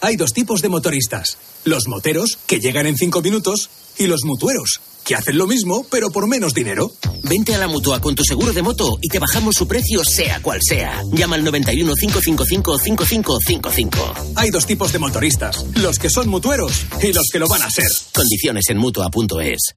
Hay dos tipos de motoristas. Los moteros, que llegan en cinco minutos, y los mutueros, que hacen lo mismo, pero por menos dinero. Vente a la mutua con tu seguro de moto y te bajamos su precio, sea cual sea. Llama al 91 555 5555. Hay dos tipos de motoristas: los que son mutueros y los que lo van a ser. Condiciones en mutua.es.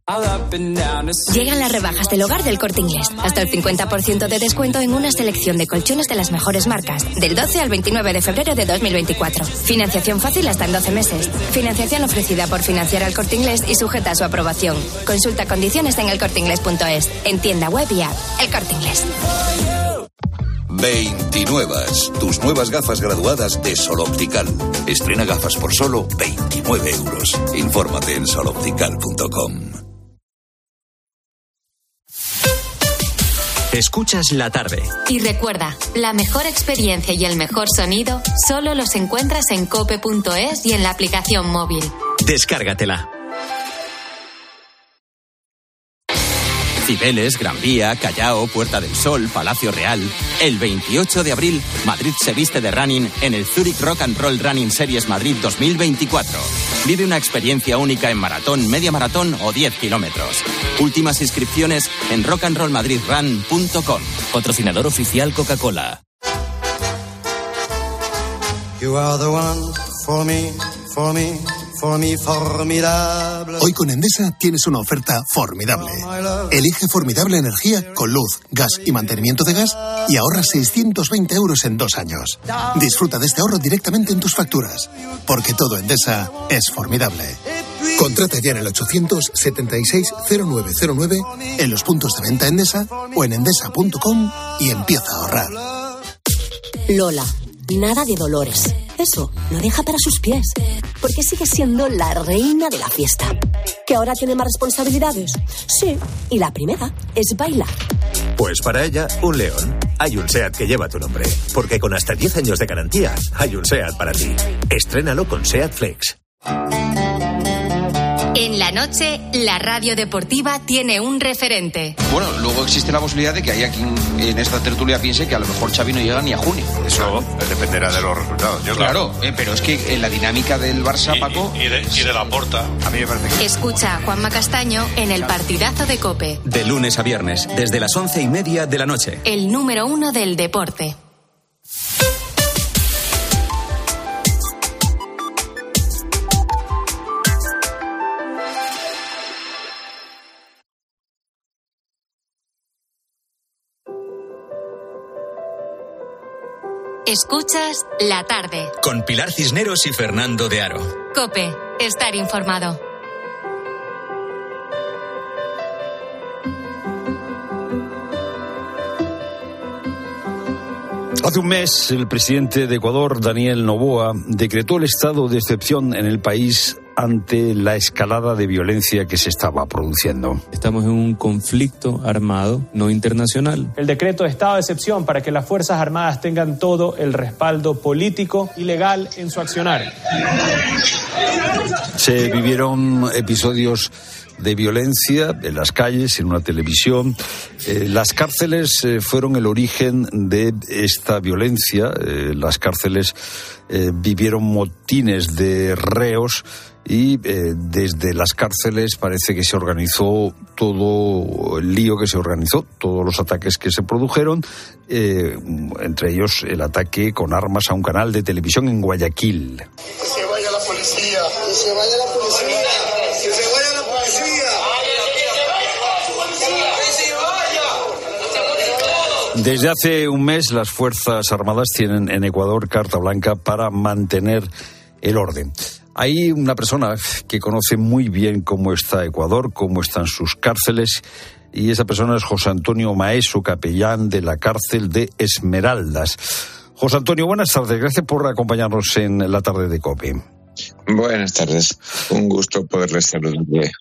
Llegan las rebajas del hogar del corte inglés. Hasta el 50% de descuento en una selección de colchones de las mejores marcas. Del 12 al 29 de febrero de 2024. Financiación fácil hasta en 12 meses. Financiación ofrecida por financiar al corte inglés y sujeta a su aprobación. Consulta condiciones en elcorteingles.es. En tienda web y app. El corte inglés. 29. Tus nuevas gafas graduadas de Sol Optical. Estrena gafas por solo 29 euros. Infórmate en soloptical.com. Escuchas la tarde. Y recuerda, la mejor experiencia y el mejor sonido solo los encuentras en cope.es y en la aplicación móvil. Descárgatela. Cibeles, Gran Vía, Callao, Puerta del Sol, Palacio Real. El 28 de abril, Madrid se viste de running en el Zurich Rock and Roll Running Series Madrid 2024. Vive una experiencia única en maratón, media maratón o 10 kilómetros. Últimas inscripciones en rockandrollmadridrun.com. Patrocinador oficial Coca-Cola. You are the one for me, for me, formidable. Hoy con Endesa tienes una oferta formidable. Elige formidable energía con luz, gas y mantenimiento de gas y ahorra 620 euros en dos años. Disfruta de este ahorro directamente en tus facturas, porque todo Endesa es formidable. Contrata ya en el 876-0909 en los puntos de venta Endesa o en endesa.com y empieza a ahorrar. Lola, nada de dolores. Eso lo deja para sus pies, porque sigue siendo la reina de la fiesta. ¿Que ahora tiene más responsabilidades? Sí, y la primera es bailar. Pues para ella, un león. Hay un SEAT que lleva tu nombre, porque con hasta 10 años de garantía, hay un SEAT para ti. Estrénalo con SEAT Flex. En la noche, la radio deportiva tiene un referente. Bueno, luego existe la posibilidad de que haya quien en esta tertulia piense que a lo mejor Xavi no llega ni a junio. Eso dependerá de los resultados. Yo Claro, eh, pero es que en la dinámica del Barça, Paco... Y de, y de la porta, a mí me parece que... Escucha a Juanma Castaño en el partidazo de Cope, De lunes a viernes, desde las once y media de la noche. el número uno del deporte. Escuchas la tarde. Con Pilar Cisneros y Fernando de Aro. Cope, estar informado. Hace un mes, el presidente de Ecuador, Daniel Noboa, decretó el estado de excepción en el país ante la escalada de violencia que se estaba produciendo. Estamos en un conflicto armado no internacional. El decreto de estado de excepción para que las Fuerzas Armadas tengan todo el respaldo político y legal en su accionar. Se vivieron episodios de violencia en las calles, en una televisión. Eh, las cárceles eh, fueron el origen de esta violencia. Eh, las cárceles vivieron motines de reos y desde las cárceles parece que se organizó todo el lío que se organizó, todos los ataques que se produjeron, entre ellos el ataque con armas a un canal de televisión en Guayaquil. Se vaya la policía. Se vaya la Desde hace un mes las Fuerzas Armadas tienen en Ecuador carta blanca para mantener el orden. Hay una persona que conoce muy bien cómo está Ecuador, cómo están sus cárceles, y esa persona es José Antonio Maeso, capellán de la cárcel de Esmeraldas. José Antonio, buenas tardes. Gracias por acompañarnos en la tarde de COPE. Buenas tardes. Un gusto poderles saludar de-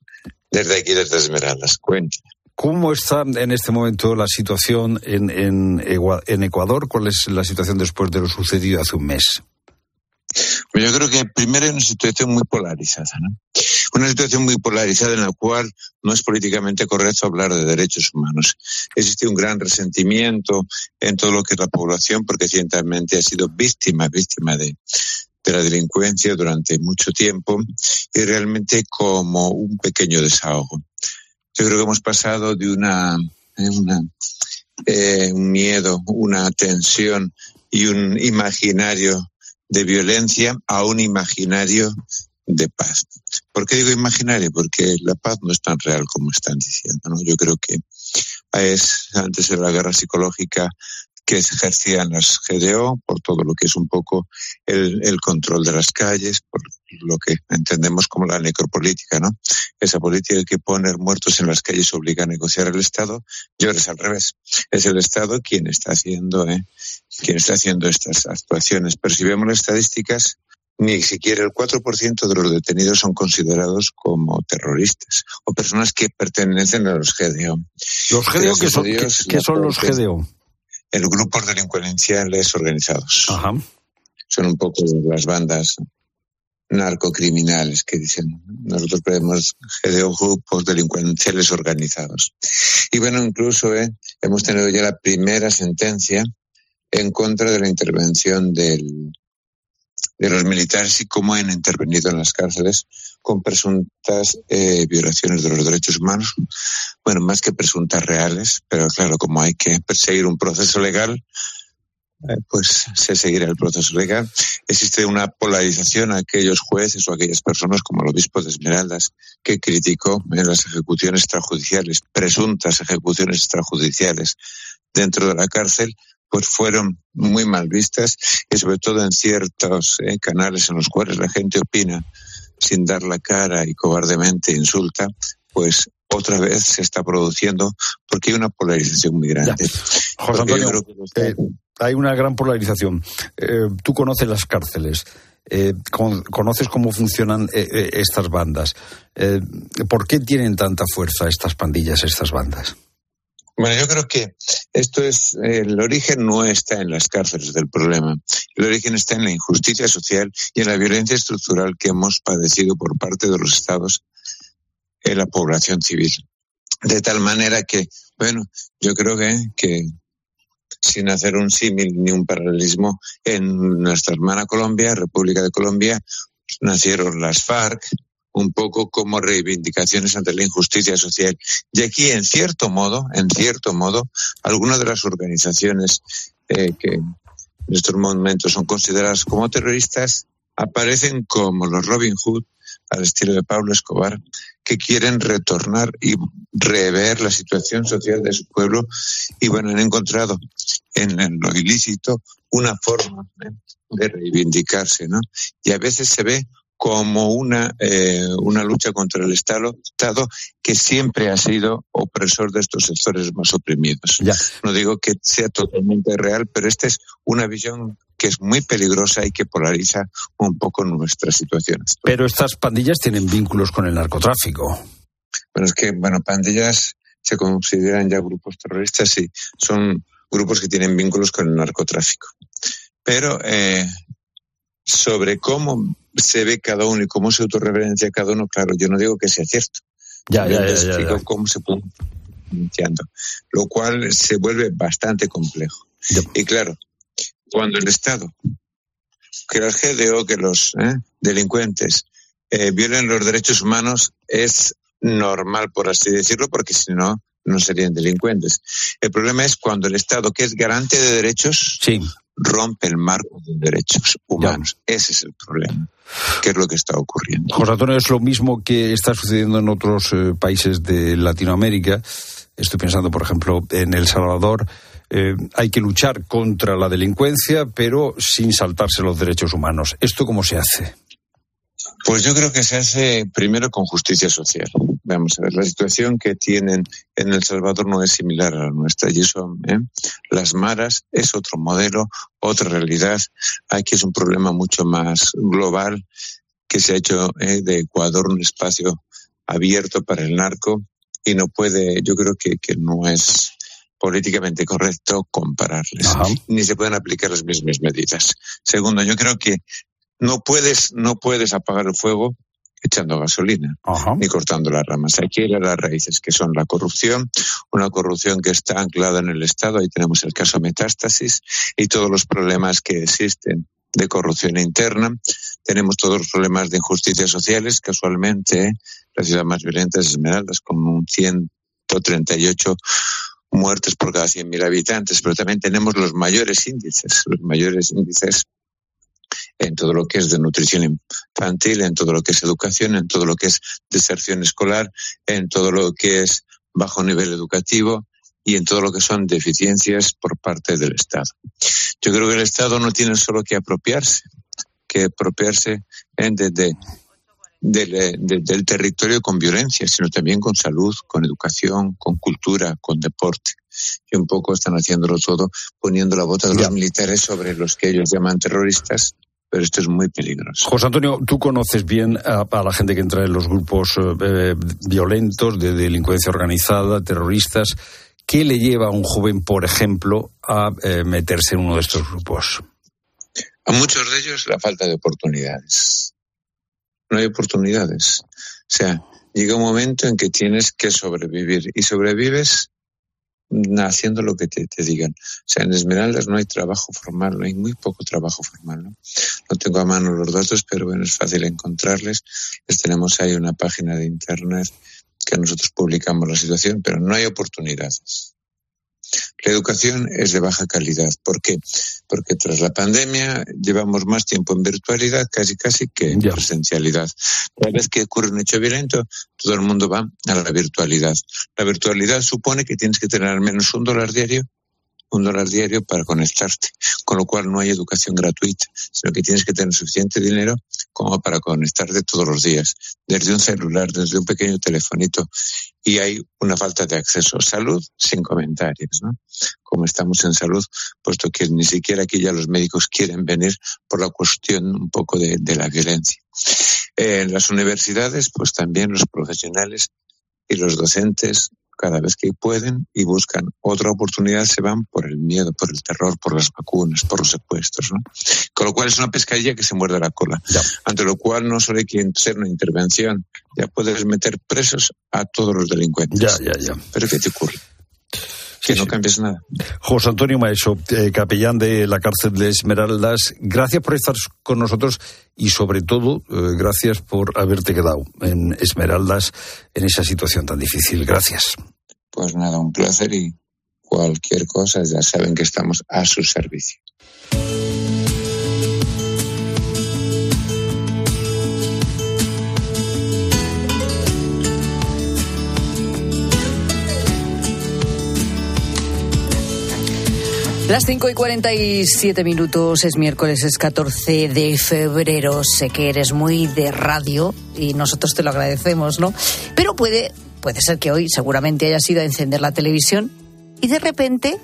desde aquí, desde Esmeraldas. Cuente. ¿Cómo está en este momento la situación en, en en Ecuador? ¿Cuál es la situación después de lo sucedido hace un mes? Pues Yo creo que primero hay una situación muy polarizada, ¿no? Una situación muy polarizada en la cual no es políticamente correcto hablar de derechos humanos. Existe un gran resentimiento en todo lo que es la población porque ciertamente ha sido víctima, víctima de la delincuencia durante mucho tiempo y realmente como un pequeño desahogo. Yo creo que hemos pasado de una, eh, un miedo, una tensión y un imaginario de violencia a un imaginario de paz. ¿Por qué digo imaginario? Porque la paz no es tan real como están diciendo. ¿no? Yo creo que es antes de la guerra psicológica que se ejercían las GDO, por todo lo que es un poco el, el, control de las calles, por lo que entendemos como la necropolítica, ¿no? Esa política que poner muertos en las calles obliga a negociar el Estado, y ahora es al revés. Es el Estado quien está haciendo, ¿eh? quien está haciendo estas actuaciones. Pero si vemos las estadísticas, ni siquiera el 4% de los detenidos son considerados como terroristas o personas que pertenecen a los GDO. ¿Los GDO qué son, ¿qué, son los GDO? El grupos delincuenciales organizados. Ajá. Son un poco las bandas narcocriminales que dicen. Nosotros tenemos GDO, grupos delincuenciales organizados. Y bueno, incluso eh, hemos tenido ya la primera sentencia en contra de la intervención del, de los militares y cómo han intervenido en las cárceles con presuntas eh, violaciones de los derechos humanos. Bueno, más que presuntas reales, pero claro, como hay que perseguir un proceso legal, eh, pues se seguirá el proceso legal. Existe una polarización a aquellos jueces o aquellas personas como el obispo de Esmeraldas que criticó las ejecuciones extrajudiciales, presuntas ejecuciones extrajudiciales dentro de la cárcel, pues fueron muy mal vistas y sobre todo en ciertos eh, canales en los cuales la gente opina sin dar la cara y cobardemente insulta, pues otra vez se está produciendo porque hay una polarización muy grande. José Antonio, eh, hay una gran polarización. Eh, tú conoces las cárceles. conoces cómo funcionan estas bandas. ¿Por qué tienen tanta fuerza estas pandillas, estas bandas? Bueno, yo creo que esto es, el origen no está en las cárceles del problema. El origen está en la injusticia social y en la violencia estructural que hemos padecido por parte de los estados en la población civil. De tal manera que, bueno, yo creo que, que sin hacer un símil ni un paralelismo, en nuestra hermana Colombia, República de Colombia, nacieron las FARC, un poco como reivindicaciones ante la injusticia social. Y aquí, en cierto modo, en cierto modo, algunas de las organizaciones eh, que en estos momentos son consideradas como terroristas aparecen como los Robin Hood, al estilo de Pablo Escobar, que quieren retornar y rever la situación social de su pueblo y bueno, han encontrado en, lo ilícito una forma de reivindicarse, ¿no? Y a veces se ve como una, eh, una lucha contra el Estado, Estado que siempre ha sido opresor de estos sectores más oprimidos. Ya. No digo que sea totalmente real, pero esta es una visión que es muy peligrosa y que polariza un poco nuestra situación. Pero estas pandillas tienen vínculos con el narcotráfico. Bueno, es que, bueno, pandillas se consideran ya grupos terroristas y son grupos que tienen vínculos con el narcotráfico. Pero eh, sobre cómo se ve cada uno y cómo se autorreferencia cada uno, claro, yo no digo que sea cierto. Ya, ya, ya, ya, cómo se puede lo cual se vuelve bastante complejo. Y claro, cuando el Estado, que los GDO, que los ¿eh? delincuentes eh, violen los derechos humanos, es normal, por así decirlo, porque si no, no serían delincuentes. El problema es cuando el Estado, que es garante de derechos, sí rompe el marco de derechos humanos. Ese es el problema. ¿Qué es lo que está ocurriendo? José Antonio, es lo mismo que está sucediendo en otros eh, países de Latinoamérica. Estoy pensando, por ejemplo, en El Salvador. Eh, hay que luchar contra la delincuencia, pero sin saltarse los derechos humanos. ¿Esto cómo se hace? Pues yo creo que se hace primero con justicia social. Vamos a ver, la situación que tienen en El Salvador no es similar a la nuestra. Y eso, ¿eh? las maras es otro modelo, otra realidad. Aquí es un problema mucho más global que se ha hecho ¿eh? de Ecuador un espacio abierto para el narco y no puede, yo creo que, que no es políticamente correcto compararles, ni se pueden aplicar las mismas medidas. Segundo, yo creo que no puedes, no puedes apagar el fuego echando gasolina ni cortando las ramas. Hay que ir a las raíces, que son la corrupción, una corrupción que está anclada en el Estado. Ahí tenemos el caso Metástasis y todos los problemas que existen de corrupción interna. Tenemos todos los problemas de injusticias sociales, casualmente, la ciudad más violenta es Esmeraldas, con un 138 muertes por cada 100.000 habitantes, pero también tenemos los mayores índices, los mayores índices en todo lo que es de nutrición infantil, en todo lo que es educación, en todo lo que es deserción escolar, en todo lo que es bajo nivel educativo y en todo lo que son deficiencias por parte del Estado. Yo creo que el Estado no tiene solo que apropiarse, que apropiarse desde del territorio con violencia, sino también con salud, con educación, con cultura, con deporte. Y un poco están haciéndolo todo poniendo la bota de los militares sobre los que ellos llaman terroristas pero esto es muy peligroso. José Antonio, tú conoces bien a, la gente que entra en los grupos eh, violentos de delincuencia organizada, terroristas. ¿Qué le lleva a un joven, por ejemplo, a eh, meterse en uno de estos grupos? A muchos de ellos la falta de oportunidades. No hay oportunidades. O sea, llega un momento en que tienes que sobrevivir y sobrevives haciendo lo que te, digan. O sea, en Esmeraldas no hay trabajo formal, no hay muy poco trabajo formal. ¿no? no tengo a mano los datos, pero bueno, es fácil encontrarles. Les tenemos ahí una página de internet que nosotros publicamos la situación, pero no hay oportunidades. La educación es de baja calidad. ¿Por qué? Porque tras la pandemia llevamos más tiempo en virtualidad casi casi que en presencialidad. Cada vez que ocurre un hecho violento, todo el mundo va a la virtualidad. La virtualidad supone que tienes que tener al menos un dólar diario un dólar diario para conectarte, con lo cual no hay educación gratuita, sino que tienes que tener suficiente dinero como para conectarte todos los días, desde un celular, desde un pequeño telefonito, y hay una falta de acceso. Salud sin comentarios, ¿no? Como estamos en salud, puesto que ni siquiera aquí ya los médicos quieren venir por la cuestión un poco de, la violencia. en las universidades, pues también los profesionales y los docentes cada vez que pueden y buscan otra oportunidad se van por el miedo, por el terror, por las vacunas, por los secuestros, ¿no? Con lo cual es una pescadilla que se muerde la cola. Ante lo cual no solo hay que hacer una intervención, ya puedes meter presos a todos los delincuentes. Ya, ya, ya. Pero ¿qué te ocurre? Que no cambies nada. José Antonio Maeso, eh, capellán de la cárcel de Esmeraldas, gracias por estar con nosotros y sobre todo eh, gracias por haberte quedado en Esmeraldas en esa situación tan difícil. Gracias. Pues nada, un placer y cualquier cosa ya saben que estamos a su servicio. Las 5 y 47 minutos, es miércoles, es 14 de febrero. Sé que eres muy de radio y nosotros te lo agradecemos, ¿no? Pero puede, puede ser que hoy seguramente hayas ido a encender la televisión y de repente,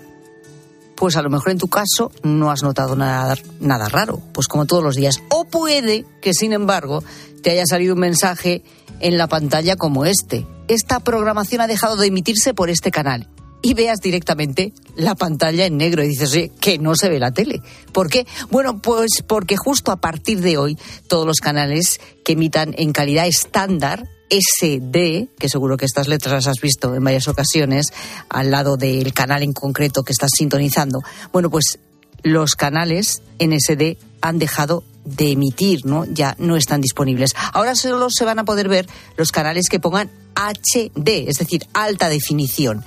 pues a lo mejor en tu caso no has notado nada, nada raro, pues como todos los días. O puede que, sin embargo, te haya salido un mensaje en la pantalla como este. Esta programación ha dejado de emitirse por este canal y veas directamente la pantalla en negro y dices, que no se ve la tele. ¿Por qué? Bueno, pues porque justo a partir de hoy todos los canales que emitan en calidad estándar SD, que seguro que estas letras las has visto en varias ocasiones, al lado del canal en concreto que estás sintonizando. Bueno, pues los canales en SD han dejado de emitir, ¿no? Ya no están disponibles. Ahora solo se van a poder ver los canales que pongan HD, es decir, alta definición.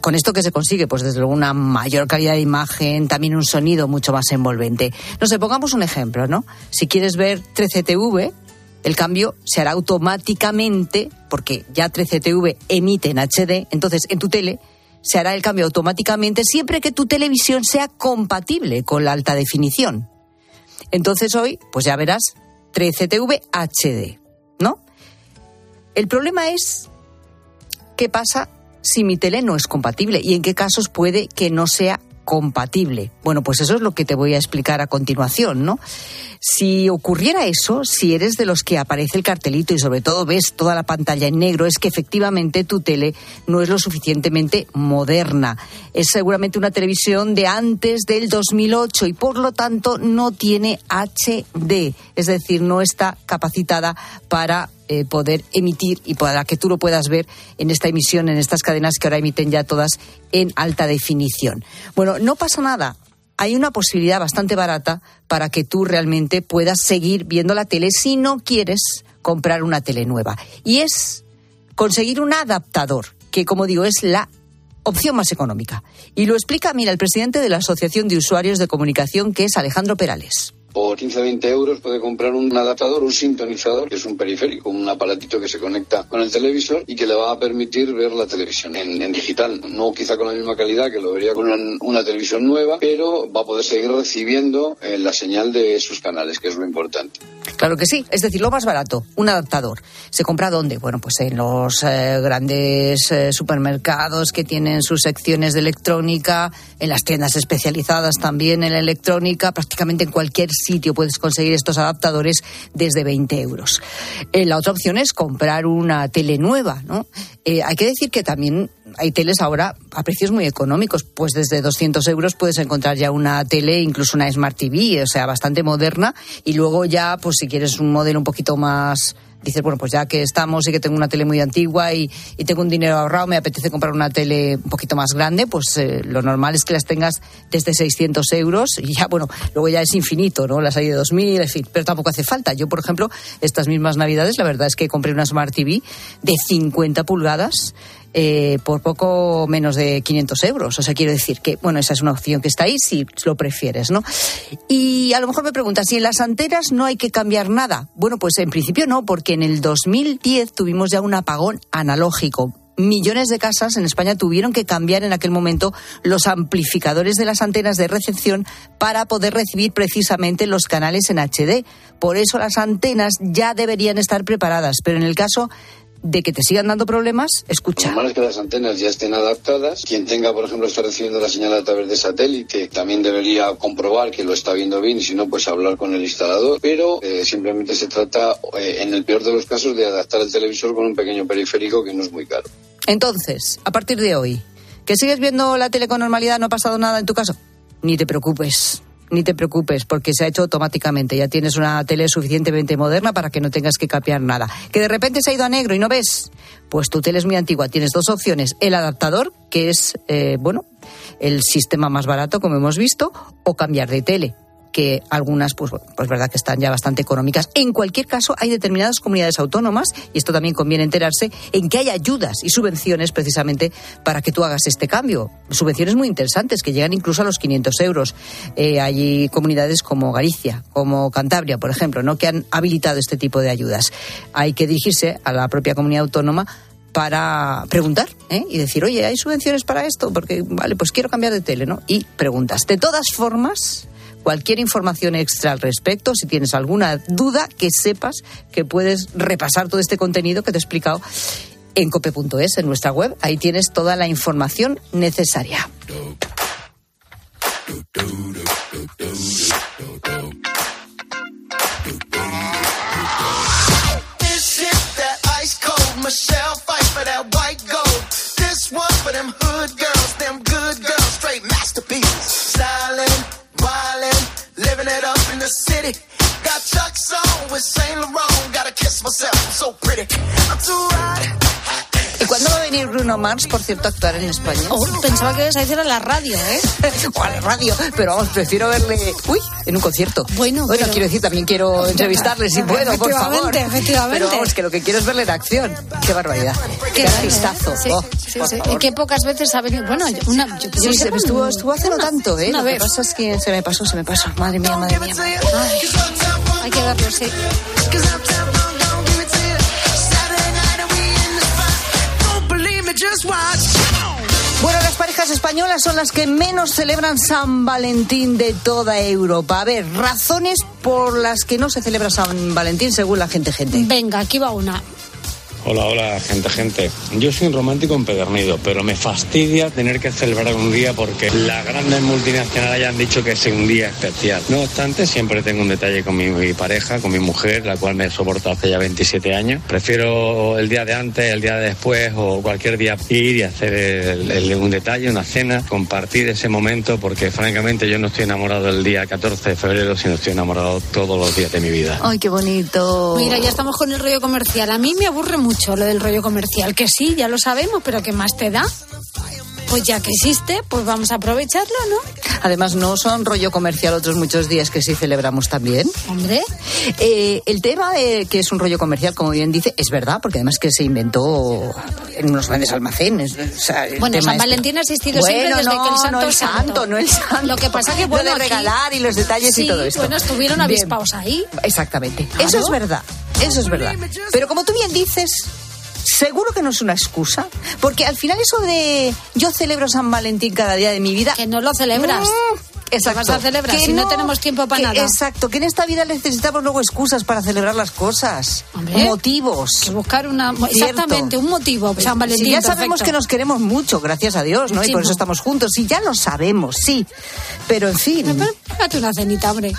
¿Con esto qué se consigue? Pues desde luego una mayor calidad de imagen, también un sonido mucho más envolvente. No sé, pongamos un ejemplo, ¿no? Si quieres ver 13TV, el cambio se hará automáticamente, porque ya 13TV emite en HD, entonces en tu tele se hará el cambio automáticamente siempre que tu televisión sea compatible con la alta definición. Entonces hoy, pues ya verás 13TV HD, ¿no? El problema es qué pasa si mi tele no es compatible y en qué casos puede que no sea compatible. Bueno, pues eso es lo que te voy a explicar a continuación, ¿no? Si ocurriera eso, si eres de los que aparece el cartelito y sobre todo ves toda la pantalla en negro, es que efectivamente tu tele no es lo suficientemente moderna. Es seguramente una televisión de antes del 2008 y por lo tanto no tiene HD, es decir, no está capacitada para eh, poder emitir y para que tú lo puedas ver en esta emisión, en estas cadenas que ahora emiten ya todas en alta definición. Bueno, no pasa nada. Hay una posibilidad bastante barata para que tú realmente puedas seguir viendo la tele si no quieres comprar una tele nueva. Y es conseguir un adaptador, que como digo es la opción más económica. Y lo explica, mira, el presidente de la Asociación de Usuarios de Comunicación, que es Alejandro Perales por 15 20 euros puede comprar un adaptador, un sintonizador, que es un periférico, un aparatito que se conecta con el televisor y que le va a permitir ver la televisión en, digital. No quizá con la misma calidad que lo vería con una, televisión nueva, pero va a poder seguir recibiendo eh, la señal de sus canales, que es lo importante. Claro que sí, es decir, lo más barato, un adaptador. ¿Se compra dónde? Bueno, pues en los eh, grandes eh, supermercados que tienen sus secciones de electrónica, en las tiendas especializadas también en la electrónica, prácticamente en cualquier sitio puedes conseguir estos adaptadores desde 20 euros. Eh, la otra opción es comprar una tele nueva, ¿no? Eh, hay que decir que también hay teles ahora a precios muy económicos, pues desde 200 euros puedes encontrar ya una tele, incluso una Smart TV, o sea, bastante moderna, y luego ya, pues si quieres un modelo un poquito más dices, bueno, pues ya que estamos y que tengo una tele muy antigua y, tengo un dinero ahorrado, me apetece comprar una tele un poquito más grande, pues eh, lo normal es que las tengas desde 600 euros y ya, bueno, luego ya es infinito, ¿no? Las hay de 2000, en fin, pero tampoco hace falta. Yo, por ejemplo, estas mismas navidades, la verdad es que compré una Smart TV de 50 pulgadas eh, por poco menos de 500 euros. O sea, quiero decir que, bueno, esa es una opción que está ahí si lo prefieres, ¿no? Y a lo mejor me preguntas, si en las antenas no hay que cambiar nada. Bueno, pues en principio no, porque en el 2010 tuvimos ya un apagón analógico millones de casas en España tuvieron que cambiar en aquel momento los amplificadores de las antenas de recepción para poder recibir precisamente los canales en HD. Por eso las antenas ya deberían estar preparadas, pero en el caso de que te sigan dando problemas, escucha. Lo normal es que las antenas ya estén adaptadas. Quien tenga, por ejemplo, está recibiendo la señal a través de satélite, también debería comprobar que lo está viendo bien y si no, pues hablar con el instalador. Pero eh, simplemente se trata, eh, en el peor de los casos, de adaptar el televisor con un pequeño periférico que no es muy caro. Entonces, a partir de hoy, ¿que sigues viendo la tele con normalidad? ¿No ha pasado nada en tu caso? Ni te preocupes ni te preocupes porque se ha hecho automáticamente. Ya tienes una tele suficientemente moderna para que no tengas que cambiar nada. Que de repente se ha ido a negro y no ves, pues tu tele es muy antigua. Tienes dos opciones: el adaptador, que es eh, bueno el sistema más barato, como hemos visto, o cambiar de tele que algunas, pues, pues verdad que están ya bastante económicas. En cualquier caso, hay determinadas comunidades autónomas, y esto también conviene enterarse, en que hay ayudas y subvenciones precisamente para que tú hagas este cambio. Subvenciones muy interesantes que llegan incluso a los 500 euros. Eh, hay comunidades como Galicia, como Cantabria, por ejemplo, ¿no? que han habilitado este tipo de ayudas. Hay que dirigirse a la propia comunidad autónoma para preguntar ¿eh? y decir, oye, ¿hay subvenciones para esto? Porque, vale, pues quiero cambiar de tele, ¿no? Y preguntas. De todas formas, cualquier información extra al respecto, si tienes alguna duda, que sepas que puedes repasar todo este contenido que te he explicado en cope.es, en nuestra web. Ahí tienes toda la información necesaria. The city. Got Chuck's on with Saint Laurent. Gotta kiss myself, I'm so pretty. I'm too hot. ¿Y cuándo va a venir Bruno Mars, por cierto, a actuar en España? Oh, pensaba que ibas a decir a la radio, ¿eh? o a la radio, pero vamos, prefiero verle, uy, en un concierto. Bueno, bueno quiero decir, también quiero entrevistarle si puedo, por favor. Efectivamente, Pero vamos, que lo que quiero es verle en acción. Qué barbaridad. Qué, artistazo. Sí, oh, sí, sí. Y qué pocas veces ha venido. Bueno, una, yo, yo sí, estuvo, estuvo hace no tanto, ¿eh? Una lo vez. que pasa es que se me pasó, se me pasó. Madre mía, madre mía. Ay. Hay que verlo, sí. Bueno, las parejas españolas son las que menos celebran San Valentín de toda Europa. A ver, razones por las que no se celebra San Valentín según la gente gente. Venga, aquí va una. Hola, hola, gente, gente. Yo soy un romántico empedernido, pero me fastidia tener que celebrar un día porque las grandes multinacionales ya han dicho que es un día especial. No obstante, siempre tengo un detalle con mi, pareja, con mi mujer, la cual me soporta hace ya 27 años. Prefiero el día de antes, el día de después o cualquier día ir y hacer un detalle, una cena, compartir ese momento porque francamente yo no estoy enamorado del día 14 de febrero, sino estoy enamorado todos los días de mi vida. Ay, qué bonito. Mira, ya estamos con el rollo comercial. A mí me aburre mucho mucho lo del rollo comercial, que sí, ya lo sabemos, pero ¿qué más te da? Pues ya que existe, pues vamos a aprovecharlo, ¿no? Además, no son rollo comercial otros muchos días que sí celebramos también. Hombre. Eh, el tema de que es un rollo comercial, como bien dice, es verdad, porque además que se inventó en unos grandes almacenes. bueno, San Valentín ha existido siempre desde que el santo no el santo, no el santo. Lo que pasa que bueno, de regalar y los detalles y todo esto. Bueno, estuvieron avispados ahí. Exactamente. Eso es verdad. Eso es verdad. Pero como tú bien dices, seguro que no es una excusa, porque al final eso de yo celebro San Valentín cada día de mi vida... Que no lo celebras. Mm, exacto. vas a celebrar si no, tenemos tiempo para nada? Exacto, que en esta vida necesitamos luego excusas para celebrar las cosas, motivos. Que buscar una exactamente un motivo. San Valentín. ya sabemos que nos queremos mucho, gracias a Dios, ¿no? Y por eso estamos juntos. Y ya lo sabemos, sí. Pero en fin. Pero, una cenita, hombre.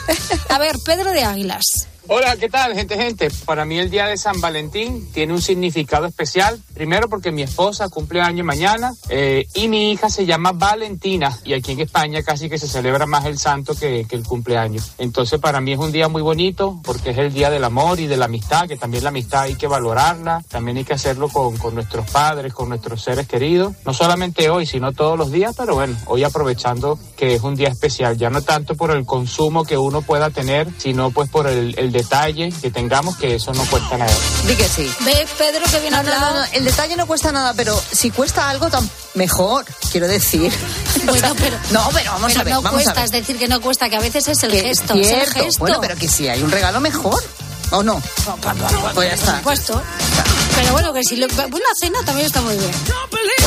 A ver, Pedro de Águilas. Hola, ¿qué tal, gente, gente? Para mí el día de San Valentín tiene un significado especial. Primero porque mi esposa cumple año mañana eh, y mi hija se llama Valentina y aquí en España casi que se celebra más el santo que, el cumpleaños. Entonces para mí es un día muy bonito porque es el día del amor y de la amistad, que también la amistad hay que valorarla, también hay que hacerlo con, con nuestros padres, con nuestros seres queridos. No solamente hoy, sino todos los días, pero bueno, hoy aprovechando que es un día especial, ya no tanto por el consumo que uno pueda tener, sino pues por el, el detalle que tengamos, que eso no cuesta nada. Di que sí. ¿Ves, Pedro, que viene no, no, no, el detalle no cuesta nada, pero si cuesta algo, tan mejor, quiero decir. Bueno, pero. No, pero vamos a ver. No vamos cuesta, a ver. es decir, que no cuesta, que a veces es el gesto. Es el gesto. Bueno, pero que si hay un regalo mejor. ¿O no? Pues ya está. Por supuesto. Pero bueno, que si lo, una cena también está muy bien.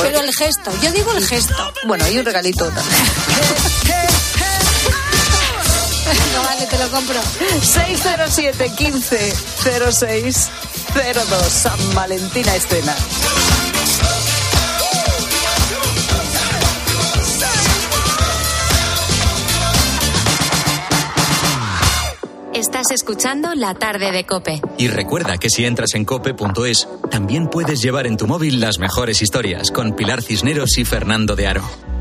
Pero el gesto, yo digo el gesto. Bueno, hay un regalito también. no vale, te lo compro. 607 15 06 02 San Valentina Escena. Estás escuchando La tarde de Cope. Y recuerda que si entras en cope.es, también puedes llevar en tu móvil las mejores historias con Pilar Cisneros y Fernando de Aro.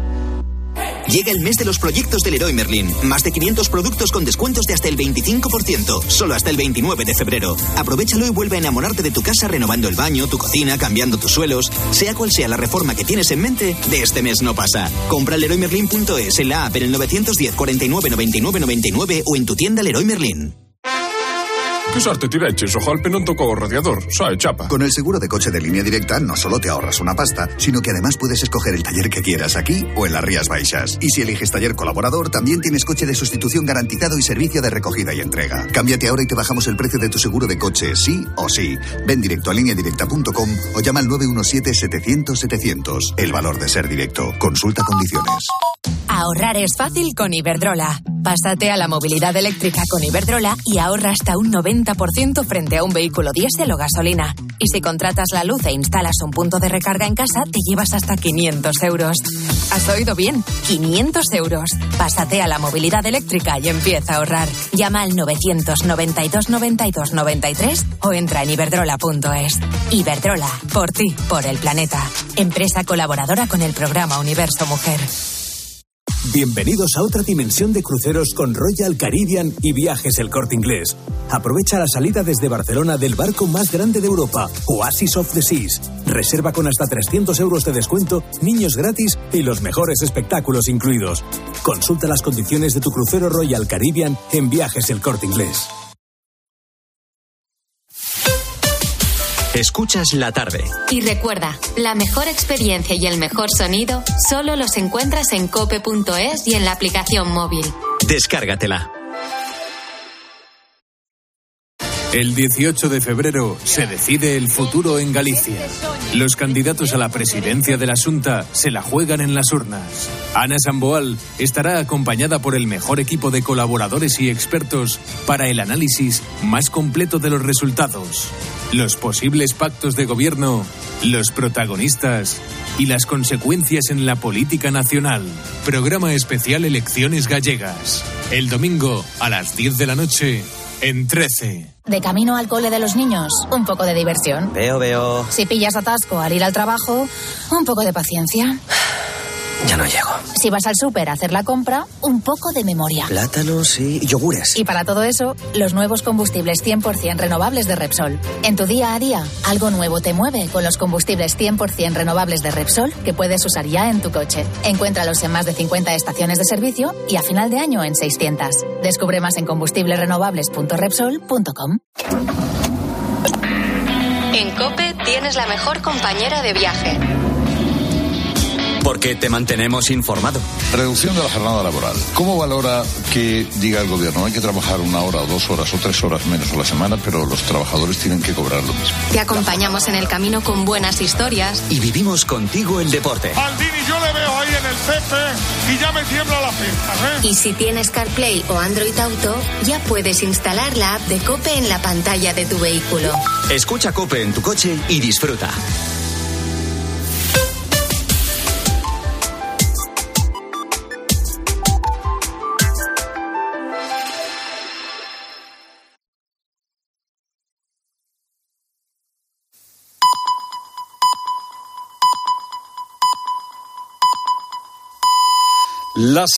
Llega el mes de los proyectos del Leroy Merlin. Más de 500 productos con descuentos de hasta el 25%. Solo hasta el 29 de febrero. Aprovechalo y vuelve a enamorarte de tu casa renovando el baño, tu cocina, cambiando tus suelos. Sea cual sea la reforma que tienes en mente, de este mes no pasa. Compra Leroymerlin.es en la app en el 910 49 99 99 o en tu tienda Leroy Merlin. ¿Qué sorte tireches? Ojalá non tocó radiador, sae chapa. Con el seguro de coche de línea directa no solo te ahorras una pasta, sino que además puedes escoger el taller que quieras aquí o en las Rías Baixas. Y si eliges taller colaborador, también tienes coche de sustitución garantizado y servicio de recogida y entrega. Cámbiate ahora y te bajamos el precio de tu seguro de coche, sí o sí. Ven directo a lineadirecta.com o llama al 917-700-700. El valor de ser directo. Consulta condiciones. Ahorrar es fácil con Iberdrola. Pásate a la movilidad eléctrica con Iberdrola y ahorra hasta un 90% frente a un vehículo diésel o gasolina. Y si contratas la luz e instalas un punto de recarga en casa, te llevas hasta 500 euros. ¿Has oído bien? 500 euros. Pásate a la movilidad eléctrica y empieza a ahorrar. Llama al 992 92 93 o entra en iberdrola.es. Iberdrola, por ti, por el planeta. Empresa colaboradora con el programa Universo Mujer. Bienvenidos a otra dimensión de cruceros con Royal Caribbean y Viajes El Corte Inglés. Aprovecha la salida desde Barcelona del barco más grande de Europa, Oasis of the Seas. Reserva con hasta 300 euros de descuento, niños gratis y los mejores espectáculos incluidos. Consulta las condiciones de tu crucero Royal Caribbean en Viajes El Corte Inglés. Escuchas la tarde. Y recuerda, la mejor experiencia y el mejor sonido solo los encuentras en cope.es y en la aplicación móvil. Descárgatela. El 18 de febrero se decide el futuro en Galicia. Los candidatos a la presidencia de la Junta se la juegan en las urnas. Ana Samboal estará acompañada por el mejor equipo de colaboradores y expertos para el análisis más completo de los resultados, los posibles pactos de gobierno, los protagonistas y las consecuencias en la política nacional. Programa especial Elecciones Gallegas. El domingo a las 10 de la noche en 13. De camino al cole de los niños, un poco de diversión. Veo, veo. Si pillas atasco al ir al trabajo, un poco de paciencia. Ya no llego. Si vas al súper a hacer la compra, un poco de memoria. Plátanos y yogures. Y para todo eso, los nuevos combustibles 100% renovables de Repsol. En tu día a día, algo nuevo te mueve con los combustibles 100% renovables de Repsol que puedes usar ya en tu coche. Encuéntralos en más de 50 estaciones de servicio y a final de año en 600. Descubre más en combustiblesrenovables.repsol.com. En Cope tienes la mejor compañera de viaje. Porque te mantenemos informado. Reducción de la jornada laboral. ¿Cómo valora que diga el gobierno hay que trabajar una hora o dos horas o tres horas menos a la semana, pero los trabajadores tienen que cobrar lo mismo? Te acompañamos en el camino con buenas historias. Y vivimos contigo el deporte. Aldini, yo le veo ahí en el cefe y ya me tiembla la pinta, ¿eh? Y si tienes CarPlay o Android Auto, ya puedes instalar la app de Cope en la pantalla de tu vehículo. Escucha Cope en tu coche y disfruta.